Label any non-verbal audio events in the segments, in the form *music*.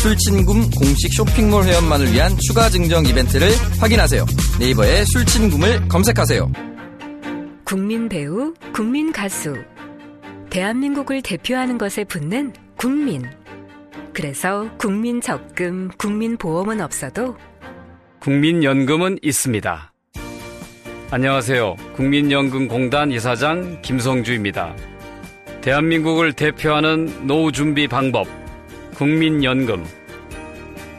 술친굼 공식 쇼핑몰 회원만을 위한 추가 증정 이벤트를 확인하세요. 네이버에 술친굼을 검색하세요. 국민 배우, 국민 가수. 대한민국을 대표하는 것에 붙는 국민. 그래서 국민 적금, 국민 보험은 없어도 국민연금은 있습니다. 안녕하세요. 국민연금공단 이사장 김성주입니다. 대한민국을 대표하는 노후 준비 방법, 국민연금.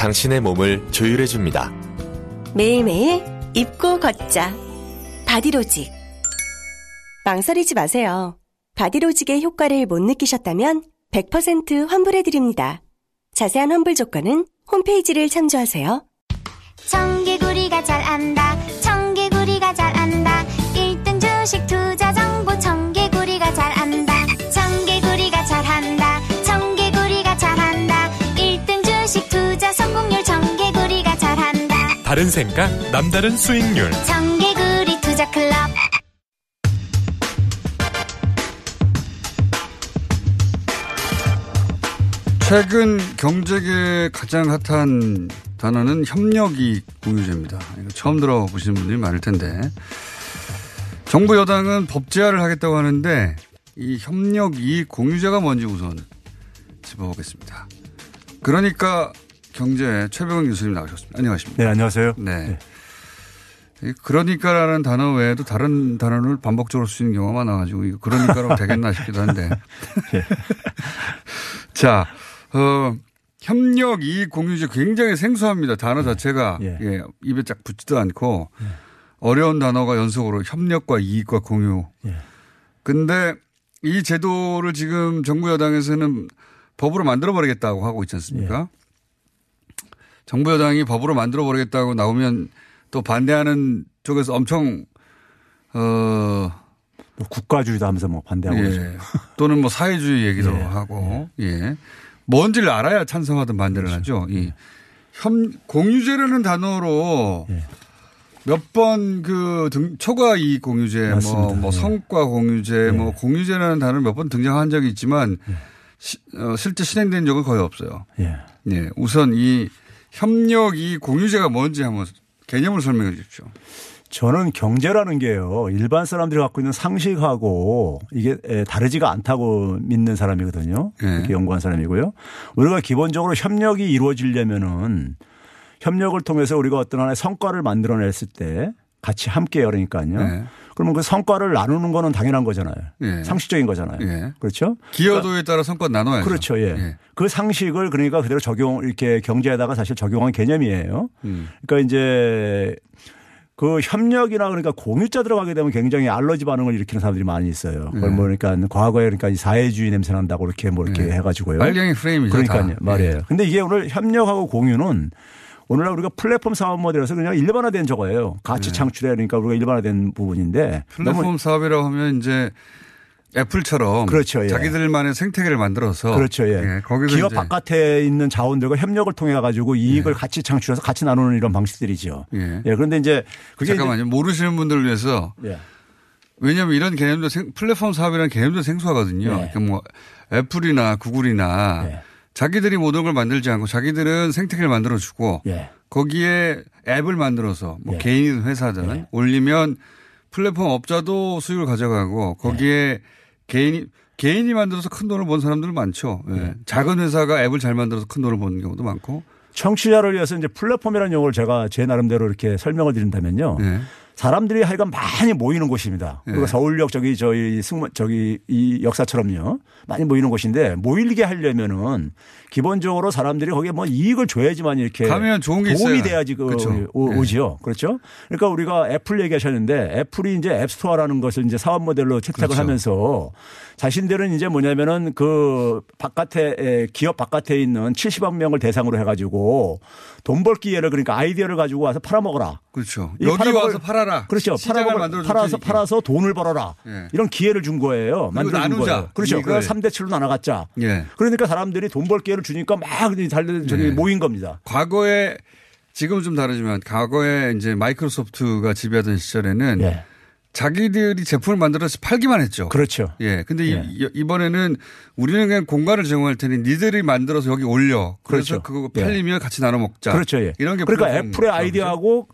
당신의 몸을 조율해 줍니다. 매일매일 입고 걷자. 바디로직. 망설이지 마세요. 바디로직의 효과를 못 느끼셨다면 100% 환불해 드립니다. 자세한 환불 조건은 홈페이지를 참조하세요. 청개구리가 잘 안다. 청개구리가 잘 안다. 1등 주식 투자 다른 생각, 남다른 수익률. 청개구리 투자 클럽. 최근 경제계 가장 핫한 단어는 협력이 공유제입니다. 이거 처음 들어보시는 분들이 많을 텐데 정부 여당은 법 제화를 하겠다고 하는데 이 협력 이익 공유제가 뭔지 우선 짚어보겠습니다. 그러니까 경제 최병원 교수님 나오셨습니다. 안녕하십니까? 네, 안녕하세요. 네. 이 그러니까라는 단어 외에도 다른 단어를 반복적으로 쓰는 경우가 많아가지고 이거 그러니까로 되겠나 싶기도 한데. *laughs* 예. *laughs* 자, 어, 협력 이익 공유제 굉장히 생소합니다. 단어 자체가 예. 예, 입에 쫙 붙지도 않고 어려운 단어가 연속으로 협력과 이익과 공유. 예. 근데 이 제도를 지금 정부 여당에서는 법으로 만들어 버리겠다고 하고 있지 않습니까? 정부 여당이 법으로 만들어 버리겠다고 나오면 또 반대하는 쪽에서 엄청 어 뭐 국가주의다 하면서 뭐 반대하고 예. *laughs* 또는 뭐 사회주의 얘기도 예. 하고 예. 뭔지를 알아야 찬성하든 반대를 그렇죠. 하죠. 이 협, 공유제라는 단어로 예. 몇번그 초과 이익 공유제, 뭐. 뭐 예. 성과 공유제, 뭐 공유제라는 단어 몇 번 등장한 적이 있지만 시- 어, 실제 실행된 적은 거의 없어요. 예. 예. 우선 이 협력 이 공유제가 뭔지 한번 개념을 설명해 주십시오. 저는 경제라는 게요. 일반 사람들이 갖고 있는 상식하고 이게 에, 다르지가 않다고 믿는 사람이거든요. 예. 그렇게 연구한 사람이고요. 우리가 기본적으로 협력이 이루어지려면은 협력을 통해서 우리가 어떤 하나의 성과를 만들어냈을 때 같이 함께 그러니까요. 네. 그러면 그 성과를 나누는 거는 당연한 거잖아요. 예. 상식적인 거잖아요. 예. 그렇죠? 기여도에 따라 성과 나눠야죠. 그렇죠. 예. 예. 그 상식을 그러니까 그대로 적용 이렇게 경제에다가 사실 적용한 개념이에요. 음. 그러니까 이제 그 협력이나 그러니까 공유자 들어가게 되면 굉장히 알러지 반응을 일으키는 사람들이 많이 있어요. 그걸 네. 뭐 그러니까 과거에 그러니까 이 사회주의 냄새 난다고 이렇게 뭐 이렇게 네. 해가지고요. 말경의 프레임이죠. 그러니까요. 다. 말이에요. 예. 근데 이게 오늘 협력하고 공유는 오늘날 우리가 플랫폼 사업 모델에서 그냥 일반화된 저거예요. 가치 네. 창출해 그러니까 우리가 일반화된 부분인데 플랫폼 사업이라고 하면 이제 애플처럼 그렇죠, 예. 자기들만의 생태계를 만들어서 그렇죠. 예. 거기서 기업 이제 바깥에 있는 자원들과 협력을 통해 가지고 이익을 같이 창출해서 같이 나누는 이런 방식들이죠. 예. 예. 그런데 이제 그게 잠깐만요. 모르시는 분들을 위해서 이제 예. 왜냐하면 이런 개념도 생- 플랫폼 사업이라는 개념도 생소하거든요. 네. 그러니까 뭐 애플이나 구글이나 네. 자기들이 모든 걸 만들지 않고 자기들은 생태계를 만들어주고 예. 거기에 앱을 만들어서 뭐 예. 개인이든 회사든 예. 올리면 플랫폼 업자도 수익을 가져가고 거기에 개인이 개인이 만들어서 큰 돈을 번 사람들 많죠. 예. 작은 회사가 앱을 잘 만들어서 큰 돈을 버는 경우도 많고 청취자를 위해서 이제 플랫폼이라는 용어를 제가 제 나름대로 이렇게 설명을 드린다면요. 네. 사람들이 하여간 많이 모이는 곳입니다. 그리고 네. 서울역 저기 저희 승무 저기 이 역사처럼요. 많이 모이는 곳인데 모이게 하려면은 기본적으로 사람들이 거기에 뭐 이익을 줘야지만 이렇게 가면 좋은 게 도움이. 돼야지 그 그렇죠. 오, 네. 오지요. 그렇죠? 그러니까 우리가 애플 얘기하셨는데 애플이 이제 앱스토어라는 것을 이제 사업 모델로 채택을 그렇죠. 하면서 자신들은 이제 뭐냐면은 그 바깥에 에, 기업 바깥에 있는 70억 명을 대상으로 해가지고 돈 벌 기회를 그러니까 아이디어를 가지고 와서 팔아먹어라. 그렇죠. 이 여기 팔아먹을- 와서 팔아라. 그렇죠. 팔아먹을- 팔아서. 팔아서 돈을 벌어라. 예. 이런 기회를 준 거예요. 만들어 준. 거예요. 그렇죠. 그래서 3대 7로 나눠갖자. 예. 그러니까 사람들이 돈 벌 기회를 주니까 막 달려 저기 예. 모인 겁니다. 과거에 지금은 좀 다르지만 과거에 이제 마이크로소프트가 지배하던 시절에는 예. 자기들이 제품을 만들어서 팔기만 했죠. 그렇죠. 예. 근데 이- 예. 이, 이번에는 우리는 그냥 공간을 제공할 테니 니들이 만들어서 여기 올려. 그래서 그렇죠. 그거 예. 팔리면 같이 나눠 먹자. 그렇죠. 예. 이런 게 그러니까 애플의. 아이디어하고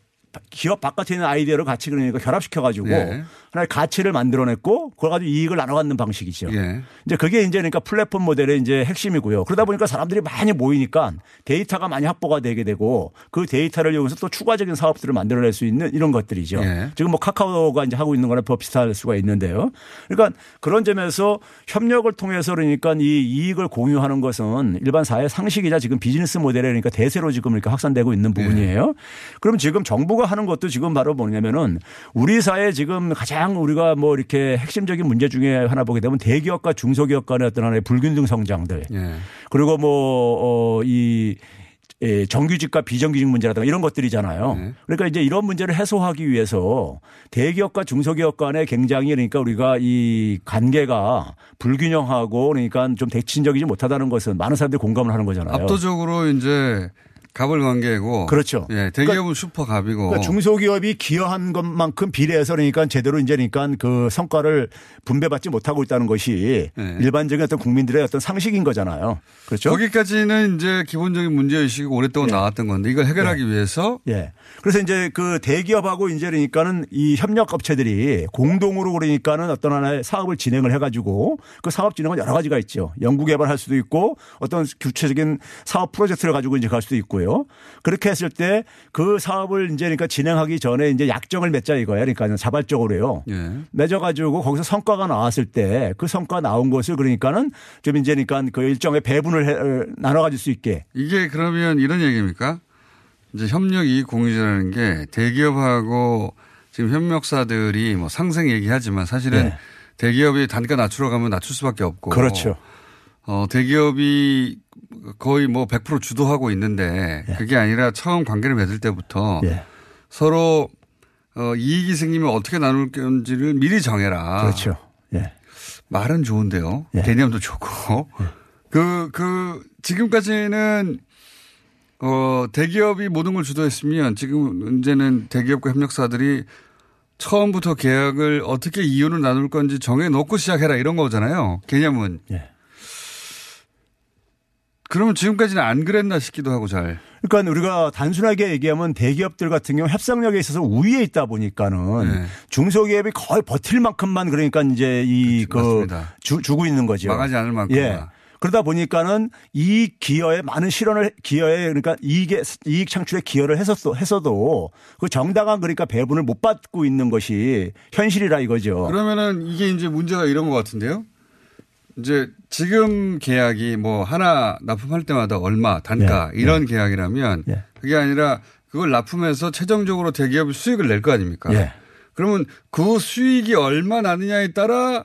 기업 바깥에 있는 아이디어를 같이 그러니까 결합시켜 가지고 예. 하나의 가치를 만들어냈고 그걸 가지고 이익을 나눠 갖는 방식이죠. 예. 이제 그게 이제 그러니까 플랫폼 모델의 이제 핵심이고요. 그러다 보니까 사람들이 많이 모이니까 데이터가 많이 확보가 되게 되고 그 데이터를 이용해서 또 추가적인 사업들을 만들어낼 수 있는 이런 것들이죠. 예. 지금 뭐 카카오가 이제 하고 있는 더 비슷할 수가 있는데요. 그러니까 그런 점에서 협력을 통해서 그러니까 이 이익을 공유하는 것은 일반 사회 상식이자 지금 비즈니스 모델에 그러니까 대세로 지금 이렇게 확산되고 있는 부분이에요. 그럼 지금 정부가 하는 것도 지금 바로 뭐냐면은 우리 사회 지금 가장 우리가 뭐 이렇게 핵심적인 문제 중에 하나 보게 되면 대기업과 중소기업 간의 어떤 하나의 불균등 성장들 예. 그리고 뭐, 어, 이, 예, 정규직과 비정규직 문제라든가 이런 것들이잖아요. 그러니까 이제 이런 문제를 해소하기 위해서 대기업과 중소기업 간의 굉장히 그러니까 우리가 이 관계가 불균형하고 그러니까 좀 대칭적이지 못하다는 것은 많은 사람들이 공감을 하는 거잖아요. 압도적으로 이제 갑을 관계고. 그렇죠. 예. 대기업은 슈퍼 갑이고. 그러니까 중소기업이 기여한 것만큼 비례해서 그러니까 제대로 이제 그러니까 그 성과를 분배받지 못하고 있다는 것이 네. 일반적인 어떤 국민들의 어떤 상식인 거잖아요. 그렇죠? 거기까지는 이제 기본적인 문제의식이 오랫동안 나왔던 건데 이걸 해결하기 위해서 예. 그래서 이제 그 대기업하고 이제 그러니까는 이 협력 업체들이 공동으로 그러니까는 어떤 하나의 사업을 진행을 해 가지고 그 사업 진행은 여러 가지가 있죠. 연구 개발할 수도 있고 어떤 구체적인 사업 프로젝트를 가지고 이제 갈 수도 있고요. 그렇게 했을 때 그 사업을 이제 그러니까 진행하기 전에 이제 약정을 맺자 이거예요. 그러니까 자발적으로요. 예. 맺어가지고 거기서 성과가 나왔을 때 그 성과 나온 것을 그러니까는 좀 이제 그러니까 그 일정의 배분을 해- 나눠 가질 수 있게 이게 그러면 이런 얘기입니까? 이제 협력 이익 공유제라는 게 대기업하고 지금 협력사들이 뭐 상생 얘기하지만 사실은 네. 대기업이 단가 낮추러 가면 낮출 수밖에 없고. 그렇죠. 어, 대기업이 거의 뭐 100% 주도하고 있는데 예. 그게 아니라 처음 관계를 맺을 때부터 서로 어, 이익이 생기면 어떻게 나눌 건지를 미리 정해라. 그렇죠. 예. 말은 좋은데요. 개념도 좋고. 그, 그, 지금까지는 어, 대기업이 모든 걸 주도했으면 지금 문제는 대기업과 협력사들이 처음부터 계약을 어떻게 이윤을 나눌 건지 정해놓고 시작해라 이런 거잖아요. 개념은. 예. 그러면 지금까지는 안 그랬나 싶기도 하고 잘. 그러니까 우리가 단순하게 얘기하면 대기업들 같은 경우 협상력에 있어서 우위에 있다 보니까는 네. 중소기업이 거의 버틸 만큼만 그러니까 이제 이그 맞습니다. 주고 있는 거죠. 망하지 않을 만큼. 예. 그러다 보니까는 이 기여에 많은 실현을 기여에 그러니까 이익에 이익 창출에 기여를 해서도 해서도 그 정당한 그러니까 배분을 못 받고 있는 것이 현실이라 이거죠. 그러면은 이게 이제 문제가 이런 것 같은데요. 이제 지금 계약이 뭐 하나 납품할 때마다 얼마 단가 예, 이런 계약이라면 그게 아니라 그걸 납품해서 최종적으로 대기업이 수익을 낼 거 아닙니까? 예. 그러면 그 수익이 얼마 나느냐에 따라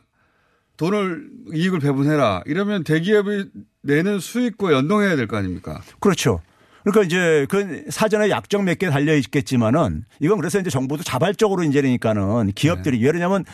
돈을 이익을 배분해라. 이러면 대기업이 내는 수익과 연동해야 될 거 아닙니까? 그렇죠. 그러니까 이제 그 사전에 약정 몇 개 달려 있겠지만은 이건 그래서 이제 정부도 자발적으로 이제 그러니까는 기업들이 네. 왜냐하면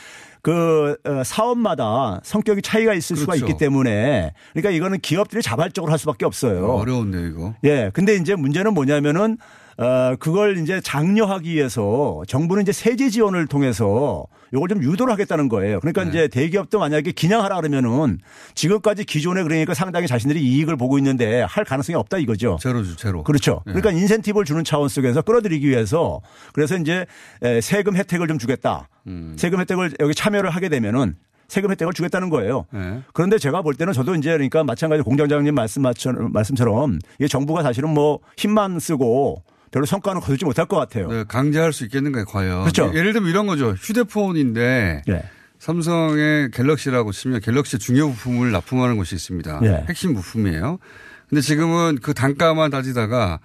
그 어, 사업마다 성격이 차이가 있을 수가 그렇죠. 있기 때문에 그러니까 이거는 기업들이 자발적으로 할 수밖에 없어요. 어려운데요, 이거. 예. 근데 이제 문제는 뭐냐면은 어, 그걸 이제 장려하기 위해서 정부는 이제 세제 지원을 통해서 요걸 좀 유도를 하겠다는 거예요. 그러니까 네. 이제 대기업도 만약에 기냥하라 그러면은 지금까지 기존에 그러니까 상당히 자신들이 이익을 보고 있는데 할 가능성이 없다 이거죠. 제로죠, 제로. 그렇죠. 네. 그러니까 인센티브를 주는 차원 속에서 끌어들이기 위해서 그래서 이제 에, 세금 혜택을 좀 주겠다. 음. 세금 혜택을 여기 참여를 하게 되면은 세금 혜택을 주겠다는 거예요. 네. 그런데 제가 볼 때는 저도 이제 그러니까 마찬가지 공장장님 말씀, 말씀처럼 이게 정부가 사실은 뭐 힘만 쓰고 별로 성과는 거두지 못할 것 같아요. 네, 강제할 수 있겠는가요, 과연? 그렇죠. 예를 들면 이런 거죠. 휴대폰인데 예. 삼성의 갤럭시라고 치면 갤럭시 중요 부품을 납품하는 곳이 있습니다. 예. 핵심 부품이에요. 근데 지금은 그 단가만 따지다가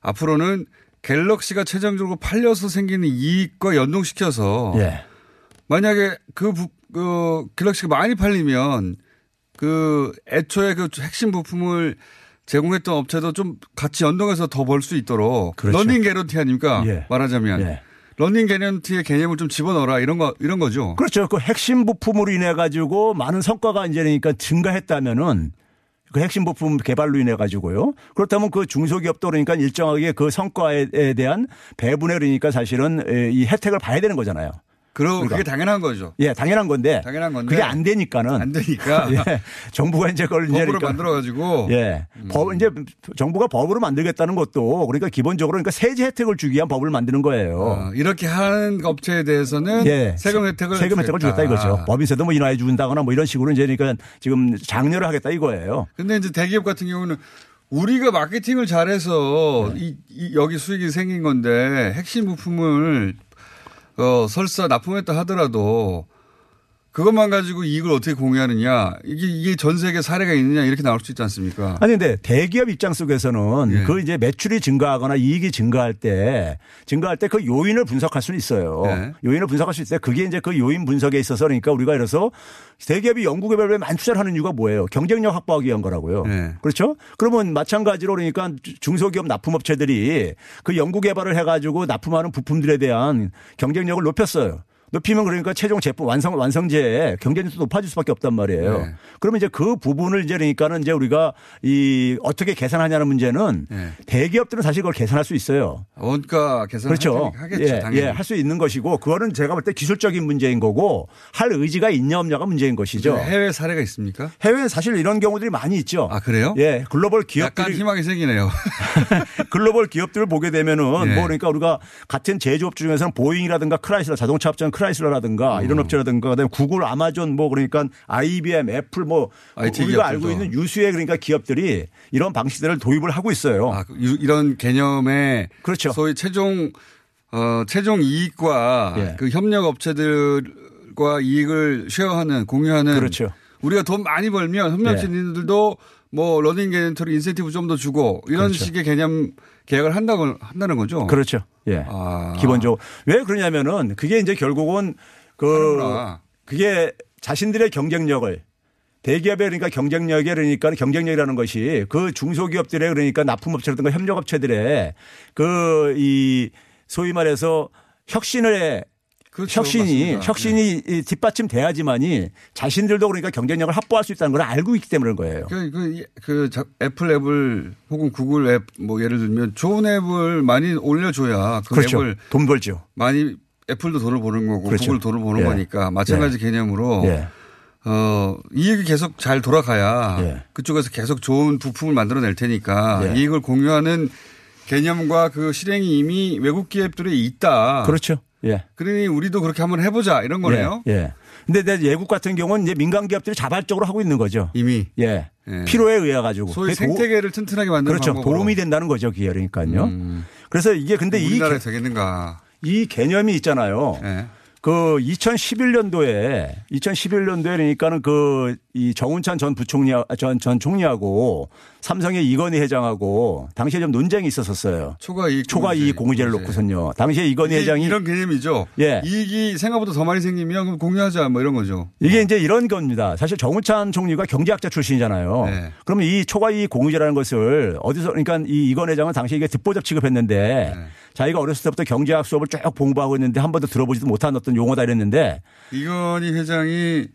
앞으로는 갤럭시가 최종적으로 팔려서 생기는 이익과 연동시켜서 예. 만약에 그, 부, 그 갤럭시가 많이 팔리면 그 애초에 그 핵심 부품을 제공했던 업체도 좀 같이 연동해서 더 벌 수 있도록 그렇죠. running guarantee 아닙니까? 예. 말하자면 예. running guarantee의 개념을 좀 집어넣어라 이런 거 이런 거죠. 그렇죠. 그 핵심 부품으로 인해 가지고 많은 성과가 이제 그러니까 증가했다면은 그 핵심 부품 개발로 인해 가지고요. 그렇다면 그 중소기업도 그러니까 일정하게 그 성과에 대한 배분에 그러니까 사실은 이 혜택을 봐야 되는 거잖아요. 그러, 그러니까. 그게 당연한 거죠. 예, 당연한 건데. 당연한 건데. 그게 안 되니까는. 안 되니까. *laughs* 예, 정부가 이제 그걸 이제 법으로 그러니까 만들어 가지고. 예. 법, 이제 정부가 법으로 만들겠다는 것도 그러니까 기본적으로 그러니까 세제 혜택을 주기 위한 법을 만드는 거예요. 어, 이렇게 하는 업체에 대해서는 예. 세금 혜택을 세금 혜택을 주겠다 이거죠. 법인세도 뭐 인하해 준다거나 뭐 이런 식으로 이제 그러니까 지금 장려를 하겠다 이거예요. 근데 이제 대기업 같은 경우는 우리가 마케팅을 잘해서 이, 이 여기 수익이 생긴 건데 핵심 부품을 어, 설사 납품했다 하더라도 그것만 가지고 이익을 어떻게 공유하느냐 이게 이게 전 세계 사례가 있느냐 이렇게 나올 수 있지 않습니까? 아니 근데 대기업 입장 속에서는 예. 그 이제 매출이 증가하거나 이익이 증가할 때 증가할 때 그 요인을 분석할 수는 있어요. 예. 요인을 분석할 수 있어요. 그게 이제 그 요인 분석에 있어서 그러니까 우리가 이래서 대기업이 연구 개발에 많이 투자를 하는 이유가 뭐예요? 경쟁력 확보하기 위한 거라고요. 예. 그렇죠? 그러면 마찬가지로 그러니까 중소기업 납품업체들이 그 연구 개발을 해가지고 납품하는 부품들에 대한 경쟁력을 높였어요. 높이면 그러니까 최종 제품 완성 완성제의 경쟁력도 높아질 수밖에 없단 말이에요. 네. 그러면 이제 그 부분을 이제 그러니까는 이제 우리가 이 어떻게 계산하냐는 문제는 네. 대기업들은 사실 그걸 계산할 수 있어요. 원가 계산 그렇죠. 하겠죠. 예, 당연히. 예, 할 수 있는 것이고 그거는 제가 볼 때 기술적인 문제인 거고 할 의지가 있냐 없냐가 문제인 것이죠. 네, 해외 사례가 있습니까? 해외에 사실 이런 경우들이 많이 있죠. 아 그래요? 예, 글로벌 약간 기업들이 희망이 생기네요. *laughs* 글로벌 기업들을 보게 되면은 예. 뭐 그러니까 우리가 같은 제조업 중에서는 보잉이라든가 크라이슬러 자동차 업체는 크라이슬러라든가 음. 이런 업체라든가 그다음에 구글, 아마존 뭐 그러니까 IBM, 애플 뭐 우리가 기업들도. 알고 있는 유수의 그러니까 기업들이 이런 방식들을 도입을 하고 있어요. 아, 유- 이런 개념의 그렇죠. 소위 최종 어 최종 이익과 예. 그 협력 업체들과 이익을 share하는 공유하는 그렇죠. 우리가 돈 많이 벌면 협력진들도 뭐 running guarantee 인센티브 좀 더 주고 이런 그렇죠. 식의 개념 계약을 한다고 한다는 거죠. 그렇죠. 예. 아. 기본적으로 왜 그러냐면은 그게 이제 결국은 그 하는구나. 그게 자신들의 경쟁력을 대기업의 그러니까 경쟁력에 그러니까 경쟁력이라는 것이 그 중소기업들의 그러니까 납품업체라든가 협력업체들의 그 이 소위 말해서 혁신을 그렇죠. 혁신이 맞습니다. 혁신이 이 뒷받침 돼야지만이 자신들도 그러니까 경쟁력을 확보할 수 있다는 걸 알고 있기 때문인 거예요. 그, 그, 그, 자- 애플 앱을 혹은 구글 앱 뭐 예를 들면 좋은 앱을 많이 올려줘야 그 그렇죠. 앱을 돈 벌죠. 많이 애플도 돈을 버는 거고 그렇죠. 구글 돈을 버는 예. 거니까 마찬가지 개념으로 예. 어, 이익이 계속 잘 돌아가야 예. 그쪽에서 계속 좋은 부품을 만들어낼 테니까 예. 이익을 공유하는 개념과 그 실행이 이미 외국 기업들에 있다. 그렇죠. 예. 그러니 우리도 그렇게 한번 해보자 이런 거네요. 예. 예. 근데 내 외국 같은 경우는 이제 민간 기업들이 자발적으로 하고 있는 거죠. 이미 예. 예. 필요에 의해 가지고. 소위 생태계를 튼튼하게 만드는 그렇죠. 방법으로. 도움이 된다는 거죠. 그러니까요. 음. 그래서 이게 근데 이, 우리나라에 개- 되겠는가. 이 개념이 있잖아요. 예. 그 2011년도에 2011년도에 그러니까는 그 이 정운찬 전 부총리 전, 전 총리하고 삼성의 이건희 회장하고 당시에 좀 논쟁이 있었었어요. 초과 이익 초과 공유제. 이익 공유제를 놓고선요. 당시에 이건희 이게 회장이 이런 개념이죠. 예. 이익이 생각보다 더 많이 생기면 그럼 공유하자 뭐 이런 거죠. 이게 이제 이런 겁니다. 사실 정우찬 총리가 경제학자 출신이잖아요. 네. 그러면 이 초과 이익 공유제라는 것을 어디서 그러니까 이 이건 회장은 당시에 이게 듣보잡 취급했는데 네. 자기가 어렸을 때부터 경제학 수업을 쭉 공부하고 있는데 한 번도 들어보지도 못한 어떤 용어다 이랬는데 이건희 회장이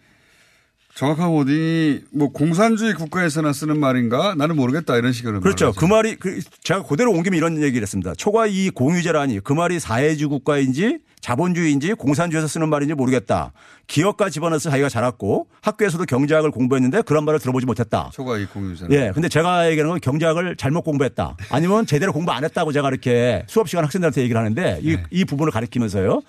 정확한 워딩이 뭐 공산주의 국가에서나 쓰는 말인가 나는 모르겠다 이런 식으로 그렇죠. 말하죠. 그 말이 그 제가 그대로 옮기면 이런 얘기를 했습니다. 초과이익 공유제라니 그 말이 사회주의 국가인지 자본주의인지 공산주의에서 쓰는 말인지 모르겠다. 기업가 집안에서 자기가 자랐고 학교에서도 경제학을 공부했는데 그런 말을 들어보지 못했다. 초과 이익 공유자. 예. 근데 제가 얘기하는 건 경제학을 잘못 공부했다. 아니면 제대로 공부 안 했다고 제가 이렇게 수업 시간 학생들한테 얘기를 하는데 이, 네. 이 부분을 가리키면서요.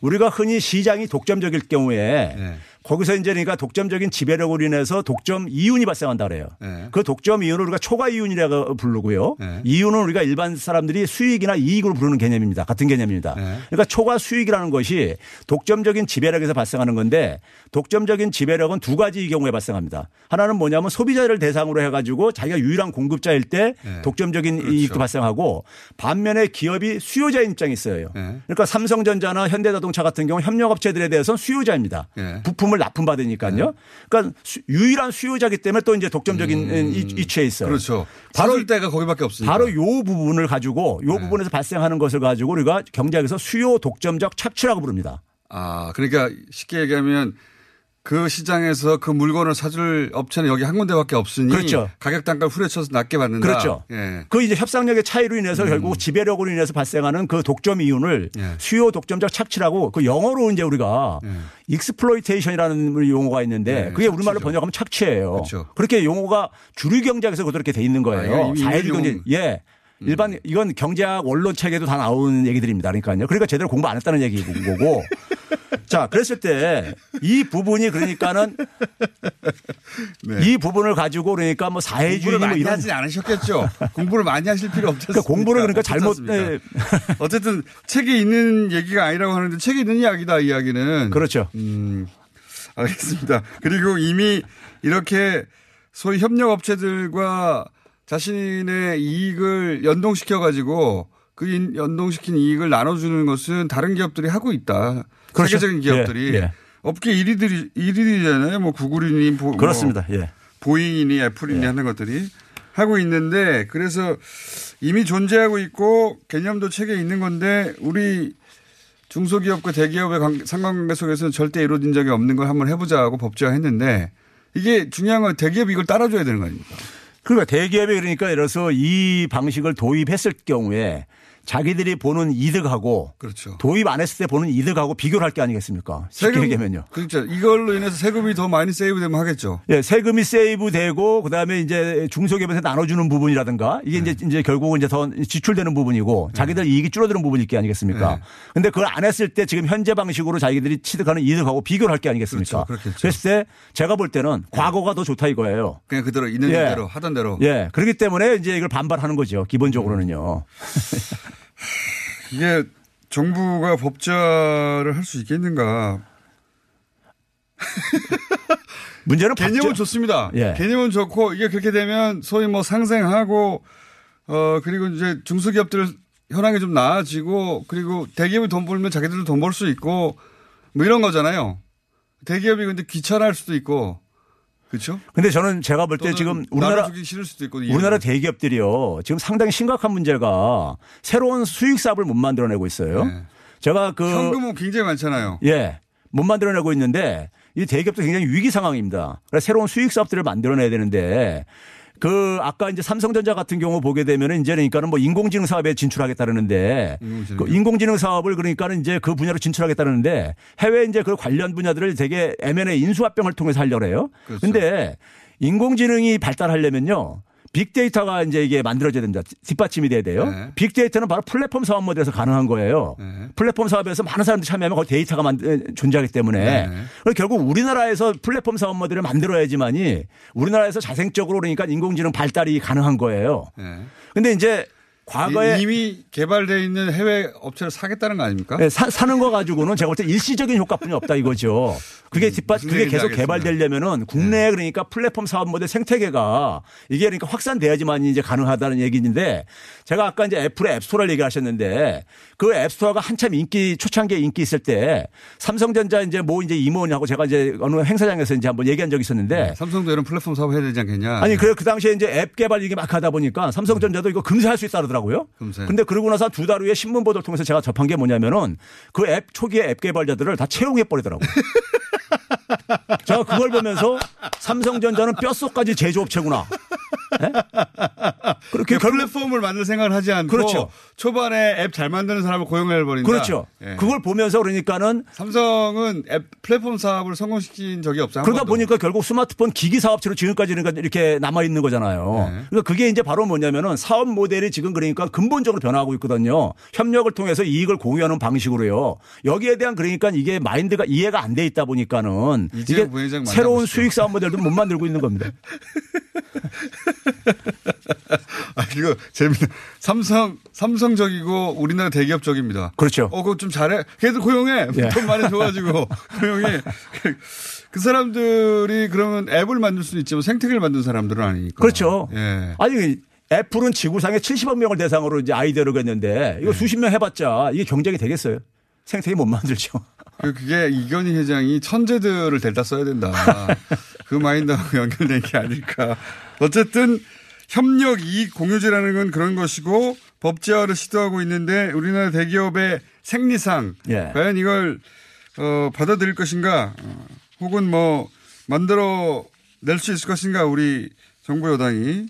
우리가 흔히 시장이 독점적일 경우에 네. 거기서 이제 그러니까 독점적인 지배력으로 인해서 독점 이윤이 발생한다 그래요. 네. 그 독점 이윤을 우리가 초과 이윤이라고 부르고요. 이윤은 우리가 일반 사람들이 수익이나 이익으로 부르는 개념입니다. 같은 개념입니다. 네. 그러니까 초과 수익이라는 것이 독점적인 지배력에서 발생하는 건데 독점적인 지배력은 두 가지 경우에 발생합니다. 하나는 뭐냐면 소비자를 대상으로 해가지고 자기가 유일한 공급자일 때 네. 독점적인 그렇죠. 이익도 발생하고 반면에 기업이 수요자인 입장이 있어요. 네. 그러니까 삼성전자나 현대자동차 같은 경우 협력업체들에 대해서는 수요자입니다. 네. 부품을 납품받으니까요. 그러니까 수- 유일한 수요자기 때문에 또 이제 독점적인 이- 이치에 있어요. 음. 그렇죠. 바로 때가 거기밖에 없으니까. 바로 요 부분을 가지고 요 부분에서 발생하는 것을 가지고 우리가 경제학에서 수요 독점적 착취라고 부릅니다. 아, 그러니까 쉽게 얘기하면 그 시장에서 그 물건을 사줄 업체는 여기 한 군데밖에 없으니 그렇죠. 가격 단가를 후려쳐서 낮게 받는다. 그렇죠. 예. 그 이제 협상력의 차이로 인해서 결국 지배력으로 인해서 발생하는 그 독점 이윤을 예. 수요 독점적 착취라고 그 영어로 이제 우리가 exploitation이라는 용어가 있는데 예, 그게 우리말로 착취죠. 번역하면 착취예요. 그렇죠. 그렇게 용어가 주류 경제학에서 그렇게 돼 있는 아, 거예요. 사회주의 이면 경제. 용- 예. 일반 이건 경제학 원론 책에도 다 나오는 얘기들입니다. 그러니까요. 그러니까 제대로 공부 안 했다는 얘기인 거고. *laughs* 자, 그랬을 때 이 부분이 그러니까는 이 부분을 가지고 그러니까 뭐 사회주의 네. 뭐 이런 하지 않으셨겠죠. 공부를 많이 하실 필요 없지 그러니까 공부를 그러니까 잘못 네. 어쨌든 책에 있는 얘기가 아니라고 하는데 책에 있는 이야기다 이야기는 그렇죠. 음, 알겠습니다. 그리고 이미 이렇게 소위 협력 업체들과 자신의 이익을 연동시켜 가지고 그 인- 연동시킨 이익을 나눠주는 것은 다른 기업들이 하고 있다. 그렇죠. 세계적인 기업들이 예, 예. 업계 1위들이 1위잖아요. 뭐 구글이니 보, 그렇습니다. 뭐 예. 보잉이니 애플이니 하는 것들이 하고 있는데 그래서 이미 존재하고 있고 개념도 책에 있는 건데 우리 중소기업과 대기업의 관- 상관관계 속에서는 절대 이루어진 적이 없는 걸 한번 해보자고 법제화했는데 이게 중요한 건 대기업이 이걸 따라줘야 되는 거 아닙니까? 그러니까 대기업이 그러니까 예를 들어서 이 방식을 도입했을 경우에 자기들이 보는 이득하고 그렇죠. 도입 안 했을 때 보는 이득하고 비교를 할 게 아니겠습니까? 쉽게 얘기하면요. 그렇죠. 이걸로 인해서 세금이 더 많이 세이브되면 하겠죠. 예, 세금이 세이브 되고 그다음에 이제 중소기업한테 나눠주는 부분이라든가 이게 네. 이제 이제 결국은 이제 더 지출되는 부분이고 자기들 이익이 줄어드는 부분이 있게 아니겠습니까? 네. 근데 그걸 안 했을 때 지금 현재 방식으로 자기들이 취득하는 이득하고 비교를 할 게 아니겠습니까? 그렇죠. 그렇겠죠. 그랬을 때 제가 볼 때는 과거가 더 좋다 이거예요. 그냥 그대로 있는 예. 대로 하던 대로. 예. 그렇기 때문에 이제 이걸 반발하는 거죠. 기본적으로는요. 이게 정부가 법제화를 할 수 있겠는가? *laughs* 문제는 개념은 법제- 좋습니다. 예. 개념은 좋고 이게 그렇게 되면 소위 뭐 상생하고 어 그리고 이제 중소기업들 현황이 좀 나아지고 그리고 대기업이 돈 벌면 자기들도 돈 벌 수 있고 뭐 이런 거잖아요. 대기업이 근데 귀찮아할 수도 있고 그렇죠? 근데 저는 제가 볼 때 지금 우리나라 있고 우리나라 대기업들이요. 지금 상당히 심각한 문제가 새로운 수익 사업을 못 만들어내고 있어요. 제가 그 현금은 굉장히 많잖아요. 예. 못 만들어내고 있는데 이 대기업도 굉장히 위기 상황입니다. 그래서 새로운 수익 사업들을 만들어내야 되는데 그 아까 이제 삼성전자 같은 경우 보게 되면은 이제 그러니까는 뭐 인공지능 사업에 진출하겠다는데 인공지능. 그 인공지능 사업을 그러니까는 이제 그 분야로 진출하겠다는데 해외 이제 그 관련 분야들을 되게 M&A 인수합병을 통해서 하려고 해요. 그렇죠. 근데 인공지능이 발달하려면요. 빅데이터가 이제 이게 만들어져야 됩니다. 뒷받침이 돼야 돼요. 네. 빅데이터는 바로 플랫폼 사업 모델에서 가능한 거예요. 플랫폼 사업에서 많은 사람들이 참여하면 거기 데이터가 만, 존재하기 때문에. 네. 결국 우리나라에서 플랫폼 사업 모델을 만들어야지만이 우리나라에서 자생적으로 그러니까 인공지능 발달이 가능한 거예요. 네. 근데 이제 과거에 이- 이미 개발되어 있는 해외 업체를 사겠다는 거 아닙니까? 네, 사, 사는 거 가지고는 제가 볼 때 일시적인 효과뿐이 없다 이거죠. 그게 뒷받, 무슨 그게 계속. 개발되려면은 국내에 그러니까 플랫폼 사업 모델 생태계가 이게 그러니까 확산돼야지만 이제 가능하다는 얘기인데 제가 아까 이제 애플의 앱스토어를 얘기하셨는데 그 앱스토어가 한참 인기 초창기에 인기 있을 때 삼성전자 이제 뭐 이제 임원하고 제가 이제 어느 행사장에서 이제 한번 얘기한 적이 있었는데 삼성도 이런 플랫폼 사업 해야 되지 않겠냐? 아니, 그래, 그 당시에 이제 앱 개발 이게 막 하다 보니까 삼성전자도 이거 금세 할 수 있다 그러더라고요. 금세. 근데 그러고 나서 두 달 후에 신문 보도를 통해서 제가 접한 게 뭐냐면은 그 앱 초기에 앱 개발자들을 다 채용해 버리더라고요. *laughs* 제가 그걸 보면서 삼성전자는 뼛속까지 제조업체구나. 예? 그렇게 그 플랫폼을 만들 생각을 하지 않고 그렇죠. 초반에 앱 잘 만드는 사람을 고용해 버린다. 그렇죠. 예. 그걸 보면서 그러니까는 삼성은 앱 플랫폼 사업을 성공시킨 적이 없어요. 한 그러다 번도. 보니까 결국 스마트폰 기기 사업체로 지금까지 그러니까 이렇게 남아 있는 거잖아요. 네. 그러니까 그게 이제 바로 뭐냐면은 사업 모델이 지금 그러니까 근본적으로 변화하고 있거든요. 협력을 통해서 이익을 공유하는 방식으로요. 여기에 대한 그러니까 이게 마인드가 이해가 안 돼 있다 보니까는 이게 새로운. 수익 사업 모델도 못 만들고 있는 겁니다. *laughs* 아, 이거 재밌네. 삼성, 삼성적이고 우리나라 대기업적입니다. 그렇죠. 어, 그거 좀 잘해. 걔들 고용해. 예. *laughs* 돈 많이 줘가지고 고용해. 그 사람들이 그러면 앱을 만들 수는 있지만 생태계를 만든 사람들은 아니니까. 그렇죠. 예. 아니 애플은 지구상에 70억 명을 대상으로 이제 아이디어를 했는데 이거 수십 명 해봤자 이게 경쟁이 되겠어요? 생태계 못 만들죠. 그- 그게 이건희 회장이 천재들을 데려다 써야 된다. 그 마인드하고 연결된 게 아닐까. 어쨌든 협력 이익 공유제라는 건 그런 것이고 법제화를 시도하고 있는데 우리나라 대기업의 생리상 예. 과연 이걸 어, 받아들일 것인가 어, 혹은 뭐 만들어 낼 수 있을 것인가 우리 정부 여당이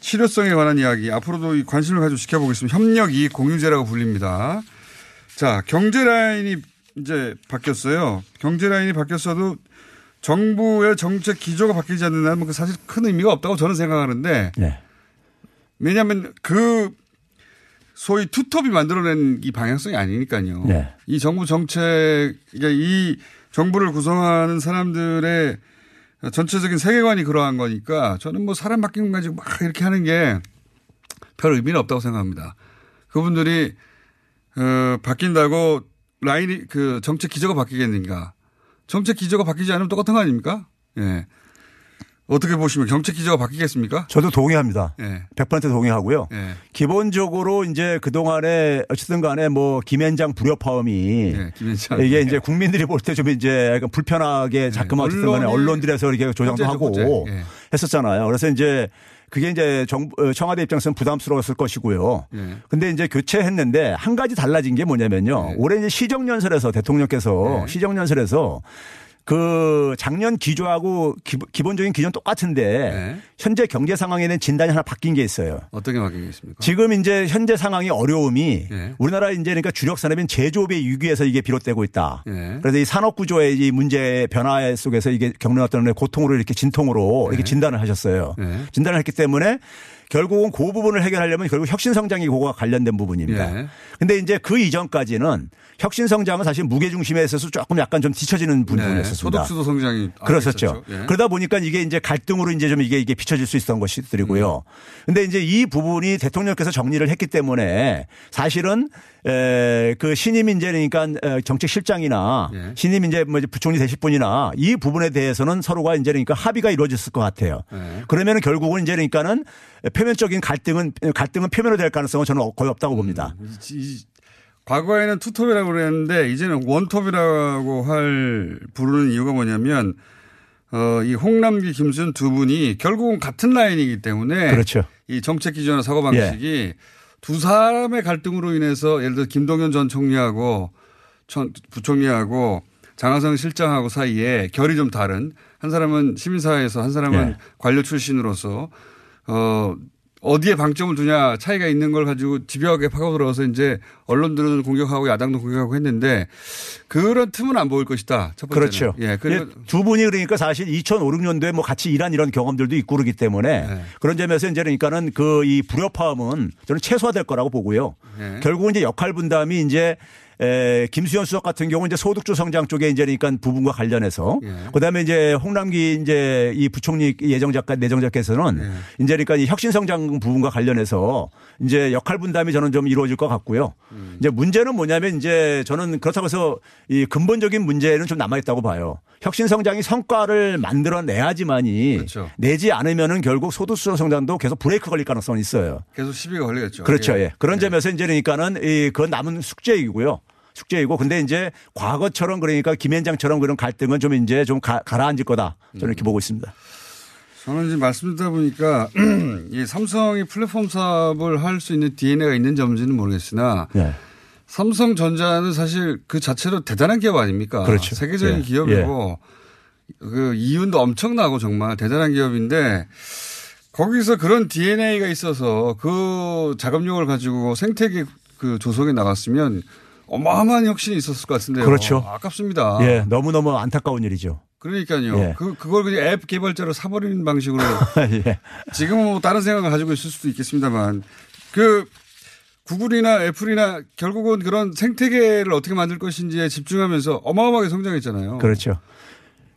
실효성에 관한 이야기 앞으로도 이 관심을 가지고 지켜보겠습니다. 협력 이익 공유제라고 불립니다. 자, 경제 라인이 이제 바뀌었어요. 경제 라인이 바뀌었어도 정부의 정책 기조가 바뀌지 않는다면 그 사실 큰 의미가 없다고 저는 생각하는데 네. 왜냐하면 그 소위 투톱이 만들어낸 이 방향성이 아니니까요. 네. 이 정부 정책, 그러니까 이 정부를 구성하는 사람들의 전체적인 세계관이 그러한 거니까 저는 뭐 사람 바뀐 거 가지고 막 이렇게 하는 게 별 의미는 없다고 생각합니다. 그분들이 어, 바뀐다고 라인이 그 정책 기조가 바뀌겠는가? 정책 기조가 바뀌지 않으면 똑같은 거 아닙니까? 예. 어떻게 보시면 정책 기조가 바뀌겠습니까? 저도 동의합니다. 예. 100% 동의하고요. 예. 기본적으로 이제 그동안에 어쨌든 간에 뭐 김현장 불협화음이 예, 김현장. 이게 이제 국민들이 볼 때 좀 이제 약간 불편하게 자꾸만 어쨌든 간에 언론들에서 이렇게 조장도 하고. 예. 했었잖아요. 그래서 이제 그게 이제 정부, 어, 청와대 입장에서는 부담스러웠을 것이고요. 예. 근데 이제 교체했는데 한 가지 달라진 게 뭐냐면요. 올해 이제 시정연설에서 대통령께서 네. 시정연설에서 그 작년 기조하고 기, 본적인 기조는 똑같은데 네. 현재 경제 상황에 대한 진단이 하나 바뀐 게 있어요. 어떻게 바뀌겠습니까? 지금 이제 현재 상황의 어려움이 네. 우리나라 이제 그러니까 주력 산업인 제조업의 위기에서 이게 비롯되고 있다. 네. 그래서 이 산업 구조의 이 문제 변화 속에서 이게 겪는 어떤 고통으로 이렇게 진통으로 이렇게 진단을 하셨어요. 네. 진단을 했기 때문에 결국은 그 부분을 해결하려면 결국 혁신 성장이 그거와 관련된 부분입니다. 예. 근데 이제 그 이전까지는 혁신 성장은 사실 무게 중심에 있어서 조금 약간 좀 뒤처지는 네. 부분이었습니다. 소득주도 성장이 그렇었죠. 예. 그러다 보니까 이게 이제 갈등으로 이제 좀 이게 이게 비춰질 수 있었던 것이들이고요. 근데 이제 이 부분이 대통령께서 정리를 했기 때문에 사실은 에, 그 신임 에, 정책실장이나 예. 신임 이제 뭐 부총리 되실 분이나 이 부분에 대해서는 서로가 이제 그러니까 합의가 이루어졌을 것 같아요. 예. 그러면은 결국은 이제 그러니까는 표면적인 갈등은 갈등은 표면으로 될 가능성은 저는 거의 없다고 봅니다. 이- 이- 과거에는 투톱이라고 그랬는데 이제는 원톱이라고 할 부르는 이유가 뭐냐면 어, 이 홍남기 김수현 두 분이 결국은 같은 라인이기 때문에 그렇죠. 이 정책 기조나 사고 방식이 두 사람의 갈등으로 인해서 예를 들어 김동연 전 총리하고 전 부총리하고 장하성 실장하고 사이에 결이 좀 다른 한 사람은 시민사회에서 한 사람은 예. 관료 출신으로서 어 어디에 방점을 두냐 차이가 있는 걸 가지고 집요하게 파고들어서 이제 언론들은 공격하고 야당도 공격하고 했는데 그런 틈은 안 보일 것이다. 첫 번째는. 그렇죠. 예. 두 분이 그러니까 사실 2005, 6년도에 뭐 같이 일한 이런 경험들도 있고 그러기 때문에 네. 그런 점에서 이제 그러니까는 그 이 불협화음은 저는 최소화될 거라고 보고요. 네. 결국은 이제 역할 분담이 이제 에, 김수현 수석 같은 경우는 이제 소득주 성장 쪽에 이제 그러니까 부분과 관련해서 예. 그다음에 이제 홍남기 이제 이 부총리 예정 작가 내정 작가에서는 예. 이제 그러니까 이 혁신 성장 부분과 관련해서 이제 역할 분담이 저는 좀 이루어질 것 같고요. 음. 이제 문제는 뭐냐면 이제 저는 그렇다고 해서 이 근본적인 문제는 좀 남아 있다고 봐요. 혁신 성장이 성과를 만들어 내야지만이 그렇죠. 내지 않으면은 결국 소득 수 성장도 계속 브레이크 걸릴 가능성이 있어요. 계속 시비가 걸리겠죠. 그렇죠. 예. 그런 예. 점에서 이제 그러니까는 이 그건 남은 숙제이고요. 숙제이고 근데 이제 과거처럼 그러니까 김현장처럼 그런 갈등은 좀 이제 좀 가, 가라앉을 거다. 저는 이렇게 보고 있습니다. 저는 이제 말씀 듣다 보니까 *clears throat* 이 삼성이 플랫폼 사업을 할 수 있는 DNA가 있는지 없는지는 모르겠으나 네. 삼성전자는 사실 그 자체로 대단한 기업 아닙니까? 그렇죠. 세계적인 예. 기업이고 그 이윤도 엄청나고 정말 대단한 기업인데 거기서 그런 DNA가 있어서 그 작업력을 가지고 생태계 그 조성에 나갔으면 어마어마한 혁신이 있었을 것 같은데요. 그렇죠. 아깝습니다. 예, 너무너무 안타까운 일이죠. 그러니까요. 예. 그, 그걸 그냥 앱 개발자로 사버리는 방식으로 *laughs* 예. 지금은 뭐 다른 생각을 가지고 있을 수도 있겠습니다만 그 구글이나 애플이나 결국은 그런 생태계를 어떻게 만들 것인지에 집중하면서 어마어마하게 성장했잖아요. 그렇죠.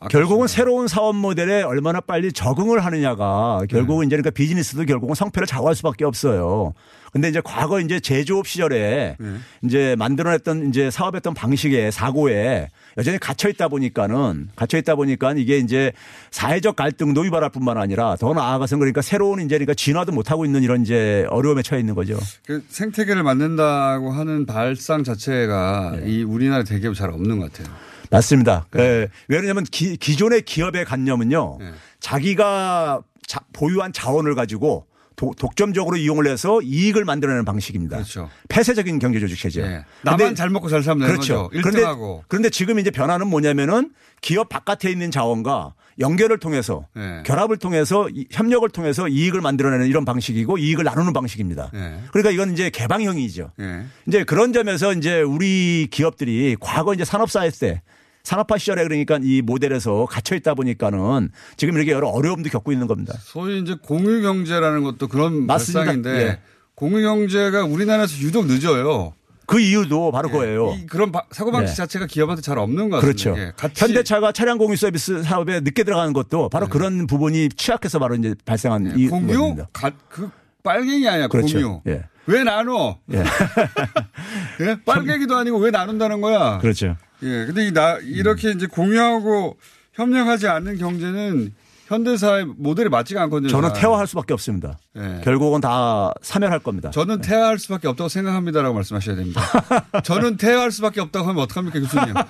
결국은 새로운 사업 모델에 얼마나 빨리 적응을 하느냐가 결국은 이제 그러니까 비즈니스도 결국은 성패를 좌우할 수밖에 없어요. 근데 이제 과거 이제 제조업 시절에 이제 만들어냈던 이제 사업했던 방식에 사고에 여전히 갇혀 있다 보니까는 갇혀 있다 보니까 이게 이제 사회적 갈등도 유발할 뿐만 아니라 더 나아가서는 그러니까 새로운 이제 그러니까 진화도 못 하고 있는 이런 이제 어려움에 처해 있는 거죠. 그 생태계를 만든다고 하는 발상 자체가 네. 이 우리나라 대기업 잘 없는 것 같아요. 맞습니다. 예, 왜냐하면 기, 기존의 기업의 관념은요, 네. 자기가 자- 보유한 자원을 가지고 도- 독점적으로 이용을 해서 이익을 만들어내는 방식입니다. 그렇죠. 폐쇄적인 경제 조직 체제. 네. 나만 잘 먹고 잘 살면 그렇죠. 거죠. 그런데, 1등하고. 그런데 지금 이제 변화는 뭐냐면은 기업 바깥에 있는 자원과 연결을 통해서 네. 결합을 통해서 이- 협력을 통해서 이익을 만들어내는 이런 방식이고 이익을 나누는 방식입니다. 네. 그러니까 이건 이제 개방형이죠. 네. 이제 그런 점에서 이제 우리 기업들이 과거 이제 산업사회 때 산업화 시절에 그러니까 이 모델에서 갇혀 있다 보니까는 지금 이렇게 여러 어려움도 겪고 있는 겁니다. 소위 이제 공유 경제라는 것도 그런 맞습니다. 발상인데 예. 공유 경제가 우리나라에서 유독 늦어요. 그 이유도 바로 그거예요. 이 그런 바- 사고방식 네. 자체가 기업한테 잘 없는 것 같습니다. 그렇죠. 예, 현대차가 차량 공유 서비스 사업에 늦게 들어가는 것도 바로 그런 부분이 취약해서 바로 이제 발생한 이 네. 공유 부분입니다. 가- 그 빨갱이 아니야 그렇죠. 공유. 예. 왜 나눠? 예. *laughs* 예? 빨갱이도 아니고 왜 나눈다는 거야? 그렇죠. 예. 근데 이 나, 이렇게 이제 공유하고 협력하지 않는 경제는 현대사의 모델이 맞지가 않거든요. 저는 잘. 퇴화할 수밖에 없습니다. 예. 결국은 다 사멸할 겁니다. 저는 퇴화할 수밖에 없다고 생각합니다라고 말씀하셔야 됩니다. *laughs* 저는 퇴화할 수밖에 없다고 하면 어떡합니까, 교수님? *laughs*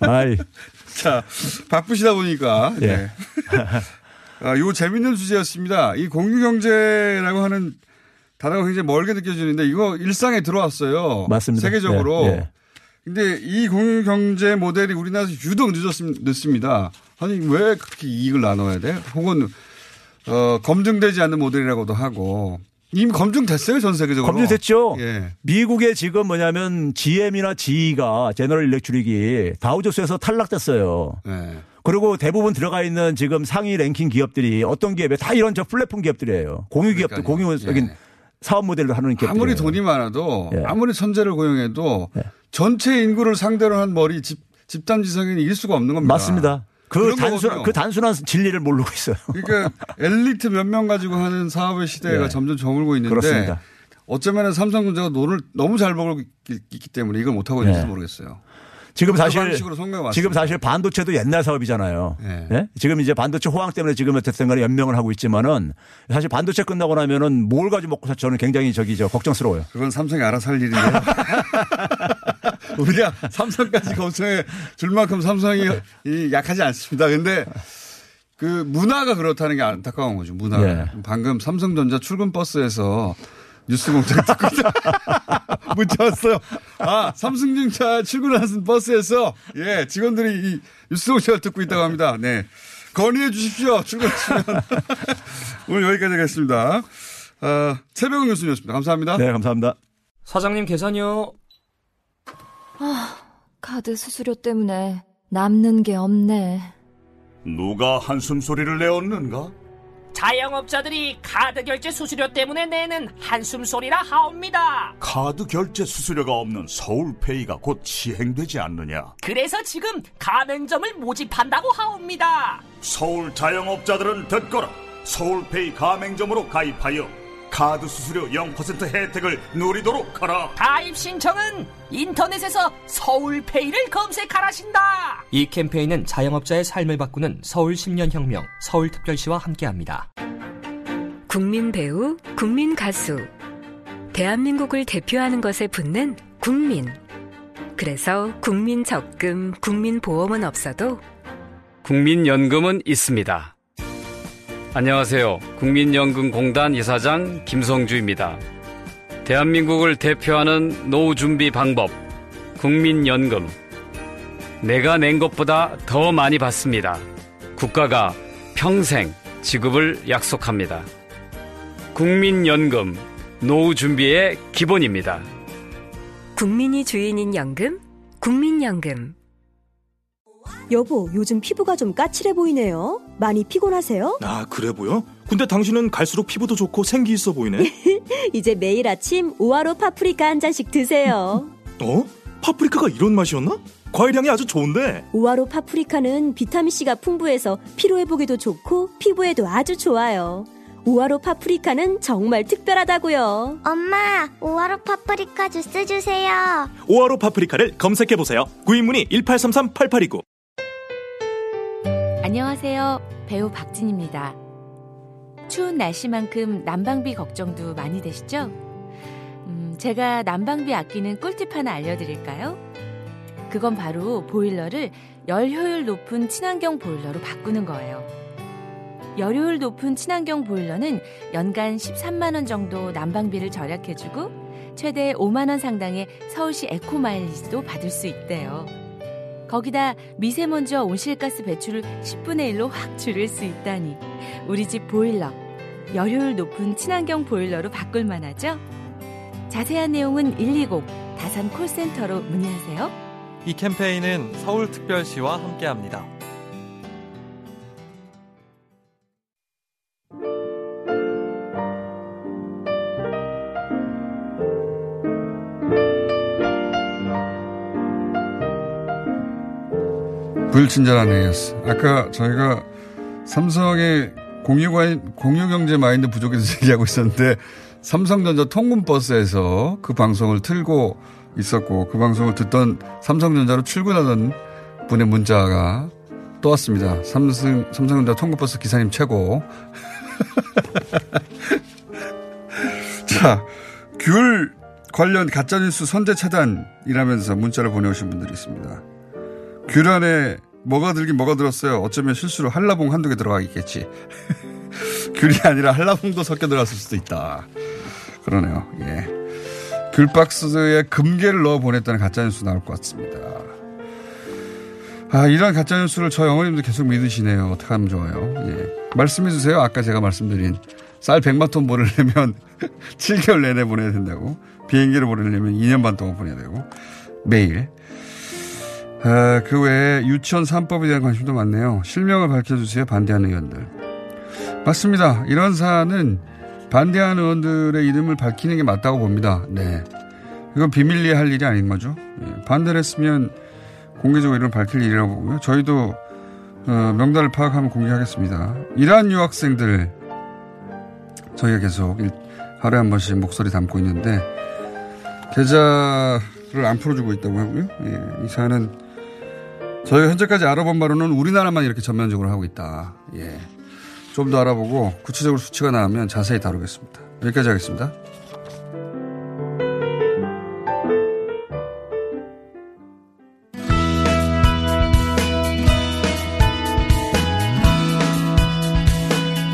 아이. 자, 바쁘시다 보니까. 예. 네. *laughs* 아, 요 재밌는 주제였습니다. 이 공유경제라고 하는 단어가 굉장히 멀게 느껴지는데 이거 일상에 들어왔어요. 맞습니다. 세계적으로. 예, 예. 근데 이 공유 경제 모델이 우리나라에서 유독 늦었습, 늦습니다. 아니, 왜 그렇게 이익을 나눠야 돼? 혹은, 어, 검증되지 않는 모델이라고도 하고. 이미 검증됐어요, 전 세계적으로. 검증됐죠. 예. 미국의 지금 뭐냐면 GM이나 GE가 제너럴 일렉트릭이 다우조스에서 탈락됐어요. 네. 그리고 대부분 들어가 있는 지금 상위 랭킹 기업들이 어떤 기업에 다 이런 저 플랫폼 기업들이에요. 공유 기업들, 공유적인 사업 모델을 하는 기업들. 예. 아무리 돈이 많아도 예. 아무리 천재를 고용해도 전체 인구를 상대로 한 머리 집, 집단 지성에는 이길 수가 없는 겁니다. 맞습니다. 그 거거든요. 그 단순한 진리를 모르고 있어요. 그러니까 엘리트 몇 명 가지고 하는 사업의 시대가 예. 점점 저물고 있는데 그렇습니다. 어쩌면 삼성전자가 돈을 너무 잘 벌고 있- 있기 때문에 이걸 못 하고 있는지 예. 모르겠어요. 지금 그 사실. 지금 사실 반도체도 옛날 사업이잖아요. 예. 예? 지금 이제 반도체 호황 때문에 지금 어쨌든 간에 연명을 하고 있지만은 사실 반도체 끝나고 나면은 뭘 가지고 먹고 살 저는 굉장히 저기 저 걱정스러워요. 그건 삼성이 알아서 할 일인데요. *laughs* 우리가 삼성까지 걱정해 줄 만큼 삼성이 이 약하지 않습니다. 근데 그 문화가 그렇다는 게 안타까운 거죠. 문화가. 예. 방금 삼성전자 출근 버스에서 뉴스 공장 듣고 있다. *laughs* 문자 왔어요. 아, 삼성전자 출근하는 버스에서 예, 직원들이 이 뉴스 공장을 듣고 있다고 합니다. 네. 건의해 주십시오. 출근하시면. *laughs* 오늘 여기까지 하겠습니다. 어, 새벽은 교수님이었습니다. 감사합니다. 네, 감사합니다. 사장님 계산이요. 아, 카드 수수료 때문에 남는 게 없네. 누가 한숨 소리를 내었는가? 자영업자들이 카드 결제 수수료 때문에 내는 한숨 소리라 하옵니다. 카드 결제 수수료가 없는 서울페이가 곧 시행되지 않느냐? 그래서 지금 가맹점을 모집한다고 하옵니다. 서울 자영업자들은 듣거라. 서울페이 가맹점으로 가입하여 카드 수수료 0% 혜택을 누리도록 하라. 가입 신청은 인터넷에서 서울페이를 검색하라신다. 이 캠페인은 자영업자의 삶을 바꾸는 서울 10년 혁명 서울특별시와 함께합니다. 국민 배우, 국민 가수. 대한민국을 대표하는 것에 붙는 국민. 그래서 국민 적금, 국민 보험은 없어도 국민연금은 있습니다. 안녕하세요. 국민연금공단 이사장 김성주입니다. 대한민국을 대표하는 노후 준비 방법, 국민연금. 내가 낸 것보다 더 많이 받습니다. 국가가 평생 지급을 약속합니다. 국민연금 노후 준비의 기본입니다. 국민이 주인인 연금, 국민연금. 여보, 요즘 피부가 좀 까칠해 보이네요. 많이 피곤하세요? 아, 그래 보여? 근데 당신은 갈수록 피부도 좋고 생기 있어 보이네. *laughs* 이제 매일 아침 우아로 파프리카 한 잔씩 드세요. *laughs* 어? 파프리카가 이런 맛이었나? 과일향이 아주 좋은데. 우아로 파프리카는 비타민C가 풍부해서 피로회복에도 좋고 피부에도 아주 좋아요. 우아로 파프리카는 정말 특별하다고요. 엄마, 오하로 파프리카 주스 주세요. 오하로 파프리카를 검색해 보세요. 구입문의 1833-8829. 안녕하세요. 배우 박진입니다. 추운 날씨만큼 난방비 걱정도 많이 되시죠? 음, 제가 난방비 아끼는 꿀팁 하나 알려드릴까요? 그건 바로 보일러를 열 효율 높은 친환경 보일러로 바꾸는 거예요. 열 효율 높은 친환경 보일러는 연간 13만원 정도 난방비를 절약해주고 최대 5만원 상당의 서울시 에코마일리지도 받을 수 있대요. 거기다 미세먼지와 온실가스 배출을 10분의 1로 확 줄일 수 있다니 우리 집 보일러 열효율 높은 친환경 보일러로 바꿀 만하죠? 자세한 내용은 120 다산 콜센터로 문의하세요. 이 캠페인은 서울특별시와 함께합니다. 불친절한 AS. 아까 저희가 삼성의 공유, 공유 경제 마인드 부족에서 *laughs* 얘기하고 있었는데 삼성전자 통근버스에서 그 방송을 틀고 있었고 그 방송을 듣던 삼성전자로 출근하던 분의 문자가 또 왔습니다. 삼성, 삼성전자 통근버스 기사님 최고. *laughs* 자, 귤 관련 가짜뉴스 선제 차단이라면서 문자를 보내오신 분들이 있습니다. 귤 안에 뭐가 들긴 뭐가 들었어요. 어쩌면 실수로 한라봉 한두 개 들어가 있겠지. *laughs* 귤이 아니라 한라봉도 섞여 들어갔을 수도 있다. 그러네요. 예. 귤 박스에 금괴를 넣어 보냈다는 가짜뉴스 나올 것 같습니다. 아, 이런 가짜뉴스를 저희 어머님도 계속 믿으시네요. 어떻게 하면 좋아요. 예. 말씀해 주세요. 아까 제가 말씀드린 쌀 100만 톤 보내려면 *laughs* 7개월 내내 보내야 된다고. 비행기를 보내려면 2년 반 동안 보내야 되고. 매일. 아, 그 외에 유치원 3법에 대한 관심도 많네요. 실명을 밝혀주세요. 반대하는 의원들. 맞습니다. 이런 사안은 반대하는 의원들의 이름을 밝히는 게 맞다고 봅니다. 네. 이건 비밀리에 할 일이 아닌 거죠. 예. 반대를 했으면 공개적으로 이름을 밝힐 일이라고 보고요. 저희도 어, 명단을 파악하면 공개하겠습니다. 이란 유학생들 저희가 계속 하루에 한 번씩 목소리 담고 있는데 계좌를 안 풀어주고 있다고 하고요. 예. 이 사안은 저희가 현재까지 알아본 바로는 우리나라만 이렇게 전면적으로 하고 있다. 예. 좀 더 알아보고 구체적으로 수치가 나오면 자세히 다루겠습니다. 여기까지 하겠습니다.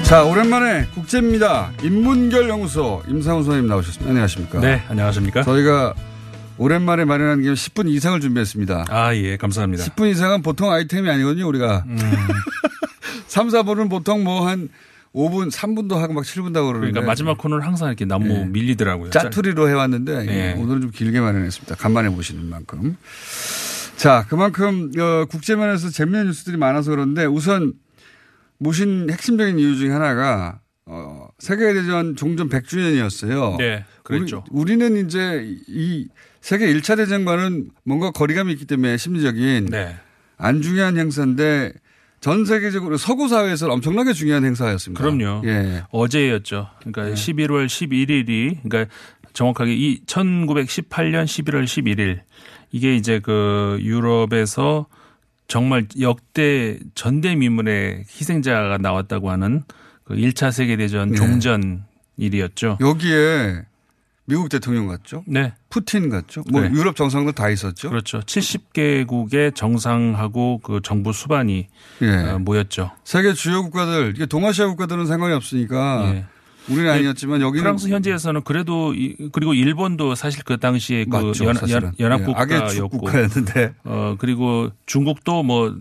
자, 오랜만에 국제입니다. 인문결 연구소 임상훈 선생님 나오셨습니다. 안녕하십니까? 네, 안녕하십니까? 저희가 오랜만에 마련한 김에 10분 이상을 준비했습니다. 아, 예, 감사합니다. 10분 이상은 보통 아이템이 아니거든요, 우리가. 음. *laughs* 3, 4분은 보통 뭐 한 5분, 3분도 하고 막 7분도 하고 그러는데. 그러니까 마지막 코너는 항상 이렇게 너무 네. 밀리더라고요. 짜투리로 해왔는데 네. 오늘은 좀 길게 마련했습니다. 간만에 보시는 만큼. 자, 그만큼 어, 국제면에서 재미있는 뉴스들이 많아서 그런데 우선 모신 핵심적인 이유 중에 하나가 어, 세계대전 종전 100주년이었어요. 네, 그렇죠. 우리, 는 이제 이 세계 1차 대전과는 뭔가 거리감이 있기 때문에 심리적인 네. 안 중요한 행사인데 전 세계적으로 서구 사회에서 엄청나게 중요한 행사였습니다. 그럼요. 예. 어제였죠. 그러니까 네. 11월 11일이 그러니까 정확하게 이 1918년 11월 11일 이게 이제 그 유럽에서 정말 역대 전대미문의 희생자가 나왔다고 하는 그 1차 세계대전 네. 종전 일이었죠. 여기에 미국 대통령 같죠? 네. 푸틴 같죠? 뭐 네. 유럽 정상들 다 있었죠? 그렇죠. 70개국의 정상하고 그 정부 수반이 예. 어, 모였죠. 세계 주요 국가들, 이게 동아시아 국가들은 상관이 없으니까 예. 우리는 아니었지만 여기는 프랑스 현지에서는 그래도 이, 그리고 일본도 사실 그 당시에 맞죠, 그 연, 사실은. 연합 예, 국가였고 국가였는데 어 그리고 중국도 뭐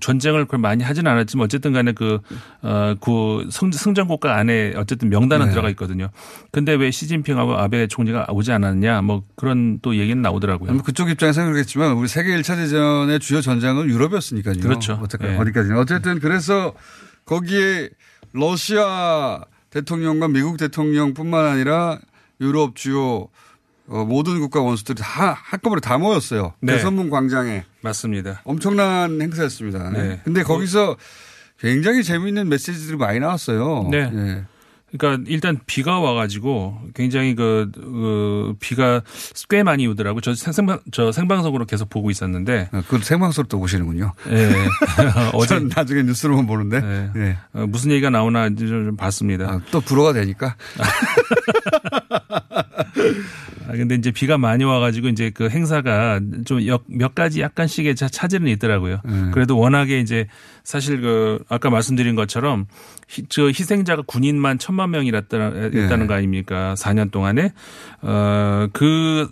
전쟁을 그걸 많이 하지는 않았지만 어쨌든 간에 그, 어, 그 성, 승전국가 안에 어쨌든 명단은 네. 들어가 있거든요. 근데 왜 시진핑하고 아베 총리가 오지 않았냐 뭐 그런 또 얘기는 나오더라고요. 뭐 그쪽 입장에서 그렇겠지만 우리 세계 1차 대전의 주요 전장은 유럽이었으니까요. 그렇죠. 어떻게 네. 어디까지는 어쨌든 그래서 거기에 러시아 대통령과 미국 대통령뿐만 아니라 유럽 주요 어, 모든 국가 원수들이 다 한꺼번에 다 모였어요. 네. 대선문 광장에 맞습니다. 엄청난 행사였습니다. 네. 근데 거기서 굉장히 재미있는 메시지들이 많이 나왔어요. 네. 예. 그러니까 일단 비가 와가지고 굉장히 그, 그 비가 꽤 많이 오더라고. 저 생방 저 생방송으로 계속 보고 있었는데. 그 생방송으로 또 보시는군요. 예. *laughs* 어제 전 나중에 뉴스로만 보는데. 예. 어, 무슨 얘기가 나오나 좀, 좀 봤습니다. 또 불어가 되니까. *laughs* 아, 근데 이제 비가 많이 와가지고 이제 그 행사가 좀 몇 가지 약간씩의 차- 차질은 있더라고요. 네. 그래도 워낙에 이제 사실 그 아까 말씀드린 것처럼 희, 저 희생자가 군인만 천만 명이랬다는 예. 있다는 거 아닙니까? 4년 동안에. 어, 그,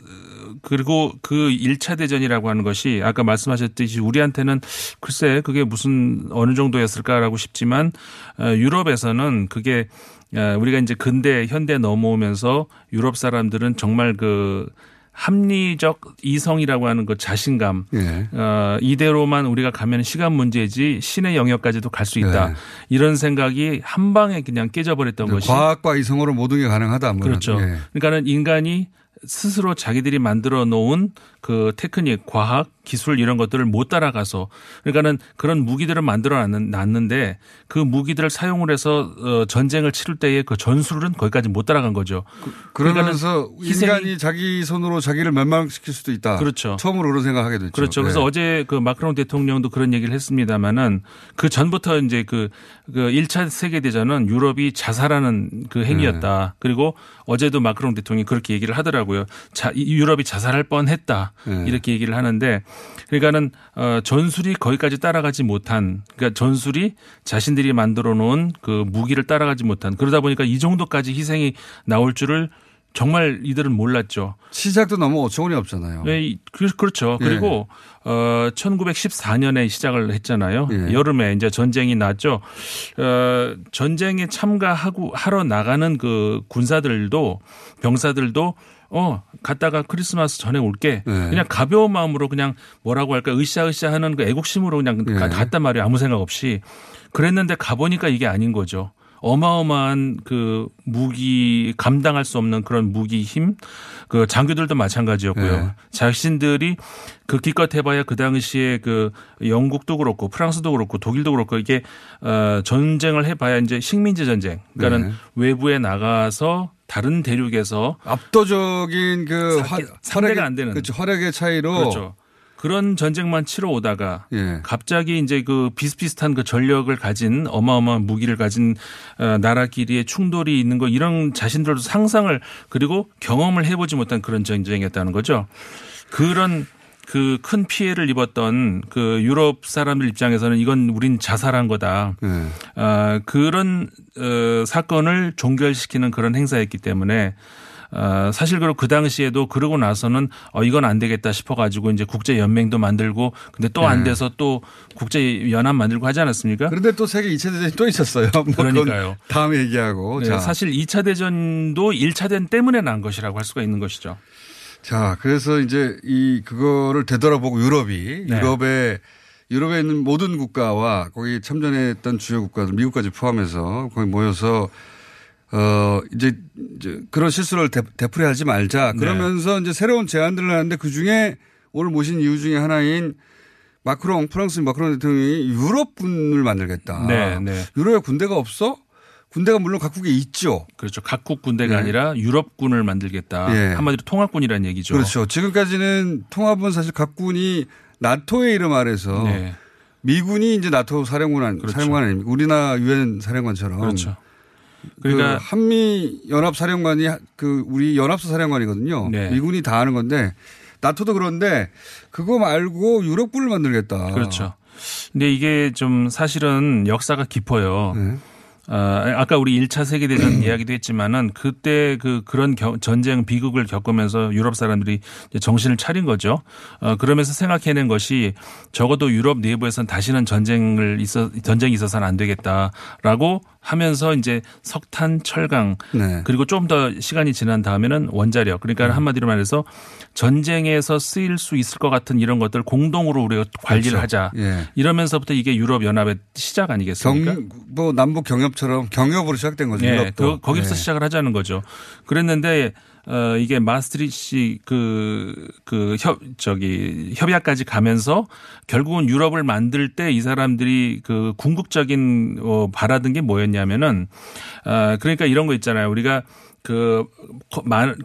그리고 그 1차 대전이라고 하는 것이 아까 말씀하셨듯이 우리한테는 글쎄 그게 무슨 어느 정도였을까라고 싶지만 어, 유럽에서는 그게 어, 우리가 이제 근대 현대 넘어오면서 유럽 사람들은 정말 그 합리적 이성이라고 하는 그 자신감 예. 어, 이대로만 우리가 가면 시간 문제지 신의 영역까지도 갈 수 있다 네. 이런 생각이 한 방에 그냥 깨져버렸던 것이 과학과 이성으로 모든 게 가능하다. 뭐 그렇죠. 예. 그러니까는 인간이 스스로 자기들이 만들어 놓은 그 테크닉, 과학, 기술 이런 것들을 못 따라가서 그러니까는 그런 무기들을 만들어 놨는데 그 무기들을 사용을 해서 어, 전쟁을 치를 때의 그 전술은 거기까지 못 따라간 거죠. 그 러면서 그러니까는 희생이- 인간이 자기 손으로 자기를 멸망시킬 수도 있다. 그렇죠. 처음으로 그런 생각하게 됐죠. 그렇죠. 그래서 네. 어제 그 마크롱 대통령도 그런 얘기를 했습니다마는 그 전부터 이제 그, 그 1차 세계 대전은 유럽이 자살하는 그 행위였다. 그리고 어제도 마크롱 대통령이 그렇게 얘기를 하더라고요. 자, 이 유럽이 자살할 뻔 했다. 네. 이렇게 얘기를 하는데 그러니까는 어, 전술이 거기까지 따라가지 못한 그러니까 전술이 자신들이 만들어 놓은 그 무기를 따라가지 못한 그러다 보니까 이 정도까지 희생이 나올 줄을 정말 이들은 몰랐죠. 시작도 너무 어처구니 없잖아요. 네, 이- 그, 그렇죠. 예. 그리고 어 1914년에 시작을 했잖아요. 예. 여름에 이제 전쟁이 났죠. 어 전쟁에 참가하고 하러 나가는 그 군사들도 병사들도 어 갔다가 크리스마스 전에 올게 예. 그냥 가벼운 마음으로 그냥 뭐라고 할까 으쌰으쌰 하는 그 애국심으로 그냥 예. 가- 갔단 말이에요. 아무 생각 없이 그랬는데 가보니까 이게 아닌 거죠. 어마어마한 그 무기 감당할 수 없는 그런 무기 힘, 그 장교들도 마찬가지였고요. 네. 자신들이 그 기껏 해봐야 그 당시에 그 영국도 그렇고 프랑스도 그렇고 독일도 그렇고 이게 어 전쟁을 해봐야 이제 식민지 전쟁. 그러니까는 네. 외부에 나가서 다른 대륙에서 압도적인 그 사- 화, 상대가 안 되는 그렇죠. 활약의 차이로 그렇죠. 그런 전쟁만 치러 오다가 예. 갑자기 이제 그 비슷비슷한 그 전력을 가진 어마어마한 무기를 가진 어, 나라끼리의 충돌이 있는 거 이런 자신들도 상상을 그리고 경험을 해보지 못한 그런 전쟁이었다는 거죠. 그런 그 큰 피해를 입었던 그 유럽 사람들 입장에서는 이건 우린 자살한 거다. 예. 아, 그런 어, 사건을 종결시키는 그런 행사였기 때문에 어, 사실 그리고 그 당시에도 그러고 나서는 어, 이건 안 되겠다 싶어 가지고 이제 국제 연맹도 만들고 근데 또안 네. 돼서 또 국제 연합 만들고 하지 않았습니까? 그런데 또 세계 2차 대전이 또 있었어요. *laughs* 뭐 그러니까요. 다음에 얘기하고. 네, 자. 사실 2차 대전도 1차 대전 때문에 난 것이라고 할 수가 있는 것이죠. 자, 그래서 이제 이 그거를 되돌아보고 유럽이 네. 유럽에 유럽에 있는 모든 국가와 거기 참전했던 주요 국가들 미국까지 포함해서 거기 모여서 어 이제, 이제 그런 실수를 되, 되풀이하지 말자. 네. 그러면서 이제 새로운 제안들을 하는데 그 중에 오늘 모신 이유 중에 하나인 마크롱 프랑스 마크롱 대통령이 유럽군을 만들겠다. 네, 네. 유럽에 군대가 없어? 군대가 물론 각국에 있죠. 그렇죠. 각국 군대가 네. 아니라 유럽군을 만들겠다. 예. 한마디로 통합군이라는 얘기죠. 그렇죠. 지금까지는 통합은 사실 각군이 나토의 이름 아래서 네. 미군이 이제 나토 사령관 사령관 아닙니까? 우리나라 유엔 사령관처럼. 그렇죠. 그러니까 그러니까 한미 연합 사령관이 그 우리 연합사 사령관이거든요. 네. 미군이 다 하는 건데 나토도 그런데 그거 말고 유럽군을 만들겠다. 그렇죠. 근데 이게 좀 사실은 역사가 깊어요. 네. 어, 아까 우리 1차 세계대전 *clears throat* 이야기도 했지만은 그때 그 그런 겨- 전쟁 비극을 겪으면서 유럽 사람들이 정신을 차린 거죠. 어, 그러면서 생각해낸 것이 적어도 유럽 내부에선 다시는 전쟁을 있어 전쟁이 있어서는 안 되겠다라고 하면서 이제 석탄, 철강 네. 그리고 좀 더 시간이 지난 다음에는 원자력 그러니까 음. 한마디로 말해서 전쟁에서 쓰일 수 있을 것 같은 이런 것들 공동으로 우리가 관리를 그렇죠. 하자. 예. 이러면서부터 이게 유럽 연합의 시작 아니겠습니까? 경, 뭐 남북 경협처럼 경협으로 시작된 거죠. 예, 유럽도. 그, 거기서 예. 시작을 하자는 거죠. 그랬는데 어 이게 마스트리치 그그 협 저기 협약까지 가면서 결국은 유럽을 만들 때 이 사람들이 그 궁극적인 어 바라던 게 뭐였냐면은 어 그러니까 이런 거 있잖아요. 우리가 그,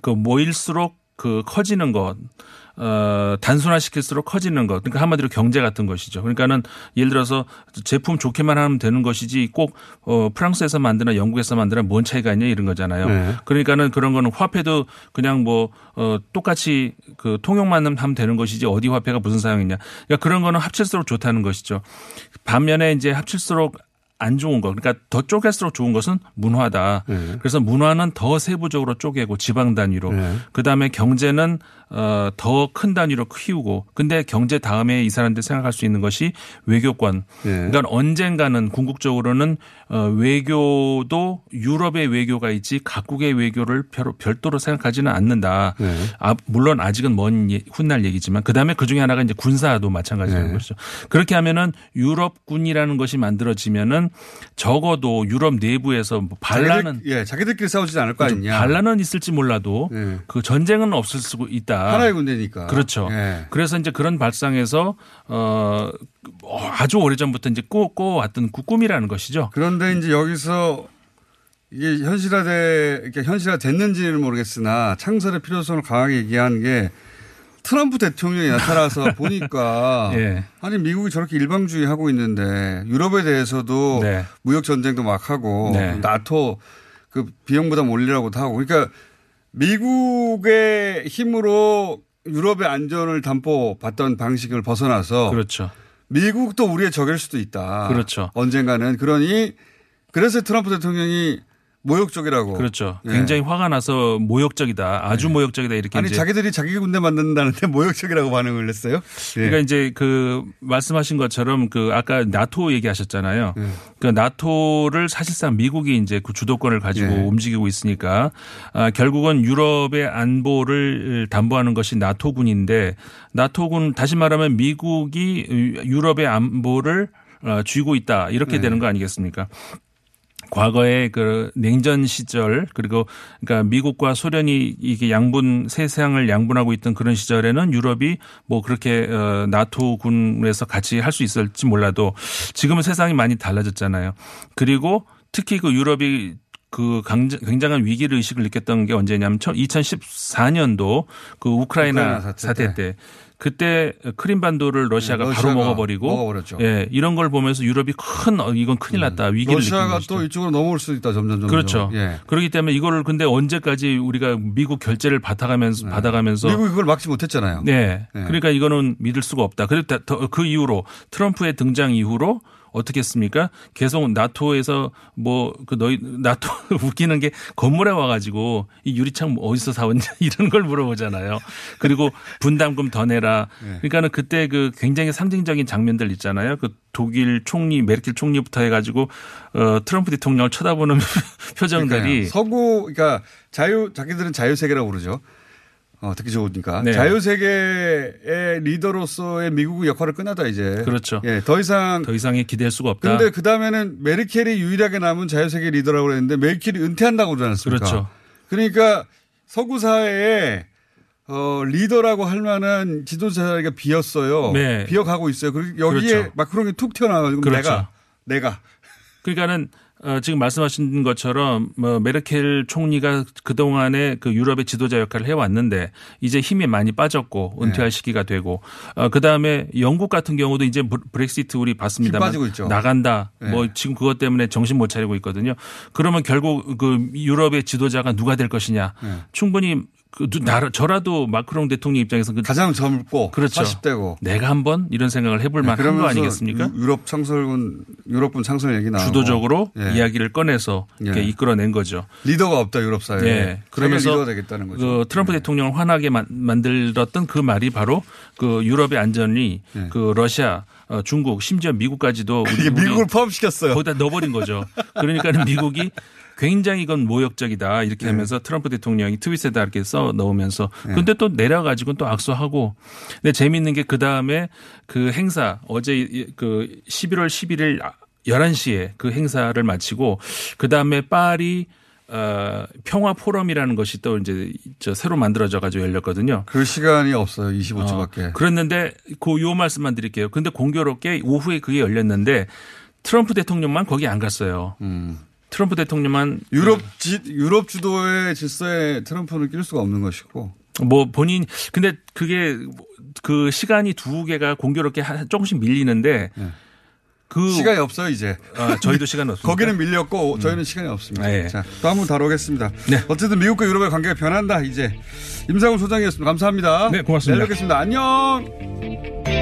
그 모일수록 그 커지는 것, 어, 단순화시킬수록 커지는 것. 그러니까 한마디로 경제 같은 것이죠. 그러니까는 예를 들어서 제품 좋게만 하면 되는 것이지 꼭, 어, 프랑스에서 만드나 영국에서 만드나 뭔 차이가 있냐 이런 거잖아요. 네. 그러니까는 그런 거는 화폐도 그냥 뭐, 어, 똑같이 그 통용만 하면 되는 것이지 어디 화폐가 무슨 사용이냐. 그러니까 그런 거는 합칠수록 좋다는 것이죠. 반면에 이제 합칠수록 안 좋은 거. 그러니까 더 쪼갤수록 좋은 것은 문화다. 네. 그래서 문화는 더 세부적으로 쪼개고 지방 단위로. 네. 그다음에 경제는 어, 더 큰 단위로 키우고. 근데 경제 다음에 이 사람들이 생각할 수 있는 것이 외교권. 네. 그러니까 언젠가는 궁극적으로는 어, 외교도 유럽의 외교가 있지 각국의 외교를 별- 별도로 생각하지는 않는다. 네. 아, 물론 아직은 먼 예- 훗날 얘기지만 그다음에 그 중에 하나가 이제 군사도 마찬가지라는 네. 것이죠. 그렇게 하면은 유럽군이라는 것이 만들어지면은 적어도 유럽 내부에서 뭐 반란은 자기들, 예, 자기들끼리 싸우지 않을 거좀 아니냐. 반란은 있을지 몰라도 네. 그 전쟁은 없을 수 있다. 하나의 군대니까. 그렇죠. 예. 그래서 이제 그런 발상에서 어 아주 오래전부터 이제 꾸, 꾸어왔던 그 꿈이라는 것이죠. 그런데 이제 여기서 이게 현실화돼, 이렇게 현실화 됐는지는 모르겠으나 창설의 필요성을 강하게 얘기한 게 트럼프 대통령이 나타나서 *laughs* 보니까 예. 아니 미국이 저렇게 일방주의 하고 있는데 유럽에 대해서도 네. 무역 전쟁도 막 하고 네. 나토 그 비용 부담 올리라고도 하고 그러니까 미국의 힘으로 유럽의 안전을 담보 받던 방식을 벗어나서 그렇죠. 미국도 우리의 적일 수도 있다. 그렇죠. 언젠가는 그러니 그래서 트럼프 대통령이 모욕적이라고. 그렇죠. 예. 굉장히 화가 나서 모욕적이다. 아주 모욕적이다 이렇게 아니 자기들이 자기 군대 만든다는데 *laughs* 모욕적이라고 반응을 했어요. 예. 그러니까 이제 그 말씀하신 것처럼 그 아까 나토 얘기하셨잖아요. 그 나토를 사실상 미국이 이제 그 주도권을 가지고 예. 움직이고 있으니까 아, 결국은 유럽의 안보를 담보하는 것이 나토군인데 나토군 다시 말하면 미국이 유럽의 안보를 어, 쥐고 있다 이렇게 네. 되는 거 아니겠습니까? 과거에 그 냉전 시절 그리고 그러니까 미국과 소련이 이게 양분 세상을 양분하고 있던 그런 시절에는 유럽이 뭐 그렇게 어 나토군에서 같이 할 수 있을지 몰라도 지금은 세상이 많이 달라졌잖아요. 그리고 특히 그 유럽이 그 굉장한 위기를 의식을 느꼈던 게 언제냐면 2014년도 그 우크라이나, 우크라이나 사태 사태, 때 그때 크림반도를 러시아가 네, 바로 러시아가 먹어버리고 먹어버렸죠. 예, 이런 걸 보면서 유럽이 큰 어, 이건 큰일 났다 위기를 느낀 러시아가. 또 이쪽으로 넘어올 수도 있다 점점 점점. 그렇죠. 예. 그렇기 때문에 이거를 근데 언제까지 우리가 미국 결제를 받아가면서 받아가면서 미국이 그걸 막지 못했잖아요. 네. 네. 그러니까 이거는 믿을 수가 없다. 그리고 다- 더- 그 이후로 트럼프의 등장 이후로 어떻게 했습니까? 계속 나토에서 뭐 그 너희 나토 *laughs* 웃기는 게 건물에 와가지고 이 유리창 뭐 어디서 사왔냐 *laughs* 이런 걸 물어보잖아요. 그리고 분담금 더 내라. 네. 그러니까는 그때 그 굉장히 상징적인 장면들 있잖아요. 그 독일 총리 메르켈 총리부터 해가지고 어 트럼프 대통령을 쳐다보는 *laughs* 표정들이 그러니까요. 서구 그러니까 자유 자기들은 자유 세계라고 그러죠. 어, 듣기 좋으니까 네. 자유 세계의 리더로서의 미국의 역할을 끝나다 이제. 그렇죠. 예, 더 이상 더 이상의 기댈 수가 없다. 근데 그 다음에는 메르켈이 유일하게 남은 자유세계 리더라고 그랬는데 메르켈이 은퇴한다고 그러지 않습니까? 그렇죠. 그러니까 서구 사회에 어, 리더라고 할 만한 지도자 자리가 비었어요. 네. 비어가고 있어요. 그리고 여기에 그렇죠. 마크롱이 툭 튀어나와가지고 그렇죠. 내가 내가 그러니까는 어, 지금 말씀하신 것처럼 뭐 메르켈 총리가 그 동안에 그 유럽의 지도자 역할을 해왔는데 이제 힘이 많이 빠졌고 은퇴할 네. 시기가 되고 어, 그 다음에 영국 같은 경우도 이제 브- 브렉시트 우리 봤습니다만 빠지고 있죠. 나간다. 네. 뭐 지금 그것 때문에 정신 못 차리고 있거든요. 그러면 결국 그 유럽의 지도자가 누가 될 것이냐 네. 충분히 그 누- 나라 저라도 마크롱 대통령 입장에서 그 가장 젊고 그렇죠. 40대고 내가 한번 이런 생각을 해볼 만한 거 아니겠습니까? 유- 유럽 창설군 유럽군 창설 얘기 나오고 주도적으로 예. 이야기를 꺼내서 예. 이끌어낸 거죠. 리더가 없다 유럽 사회에. 예. 그러면서 리더가 되겠다는 거죠. 네. 그 트럼프 대통령을 화나게 만- 만들었던 그 말이 바로 그 유럽의 안전이 그 러시아, 어, 중국, 심지어 미국까지도 이게 미국을 포함시켰어요. 거기다 넣어버린 거죠. 그러니까는 미국이 굉장히 이건 모욕적이다 네. 이렇게 하면서 트럼프 대통령이 트윗에다 이렇게 써 넣으면서 근데 또 내려가지고 또 악수하고 근데 재미있는 게 그 다음에 그 행사 어제 이- 그 11월 11일 11시에 그 행사를 마치고 그 다음에 파리 어, 평화 포럼이라는 것이 또 이제 저 새로 만들어져 가지고 열렸거든요. 그 시간이 없어요. 25초밖에. 그랬는데 그 요 말씀만 드릴게요. 근데 공교롭게 오후에 그게 열렸는데 트럼프 대통령만 거기 안 갔어요. 트럼프 대통령만 음. 유럽 지, 유럽 주도의 질서에 트럼프는 낄 수가 없는 것이고. 뭐 본인 근데 그게 그 시간이 두 개가 공교롭게 한- 조금씩 밀리는데 그 시간이 없어요 이제. 아, 저희도 시간 없습니다. 거기는 밀렸고 저희는 시간이 없습니다. 네. 자, 또 한번 다루겠습니다. 어쨌든 미국과 유럽의 관계가 변한다 이제. 임상훈 소장이었습니다. 감사합니다. 네, 고맙습니다. 내일 뵙겠습니다. 안녕.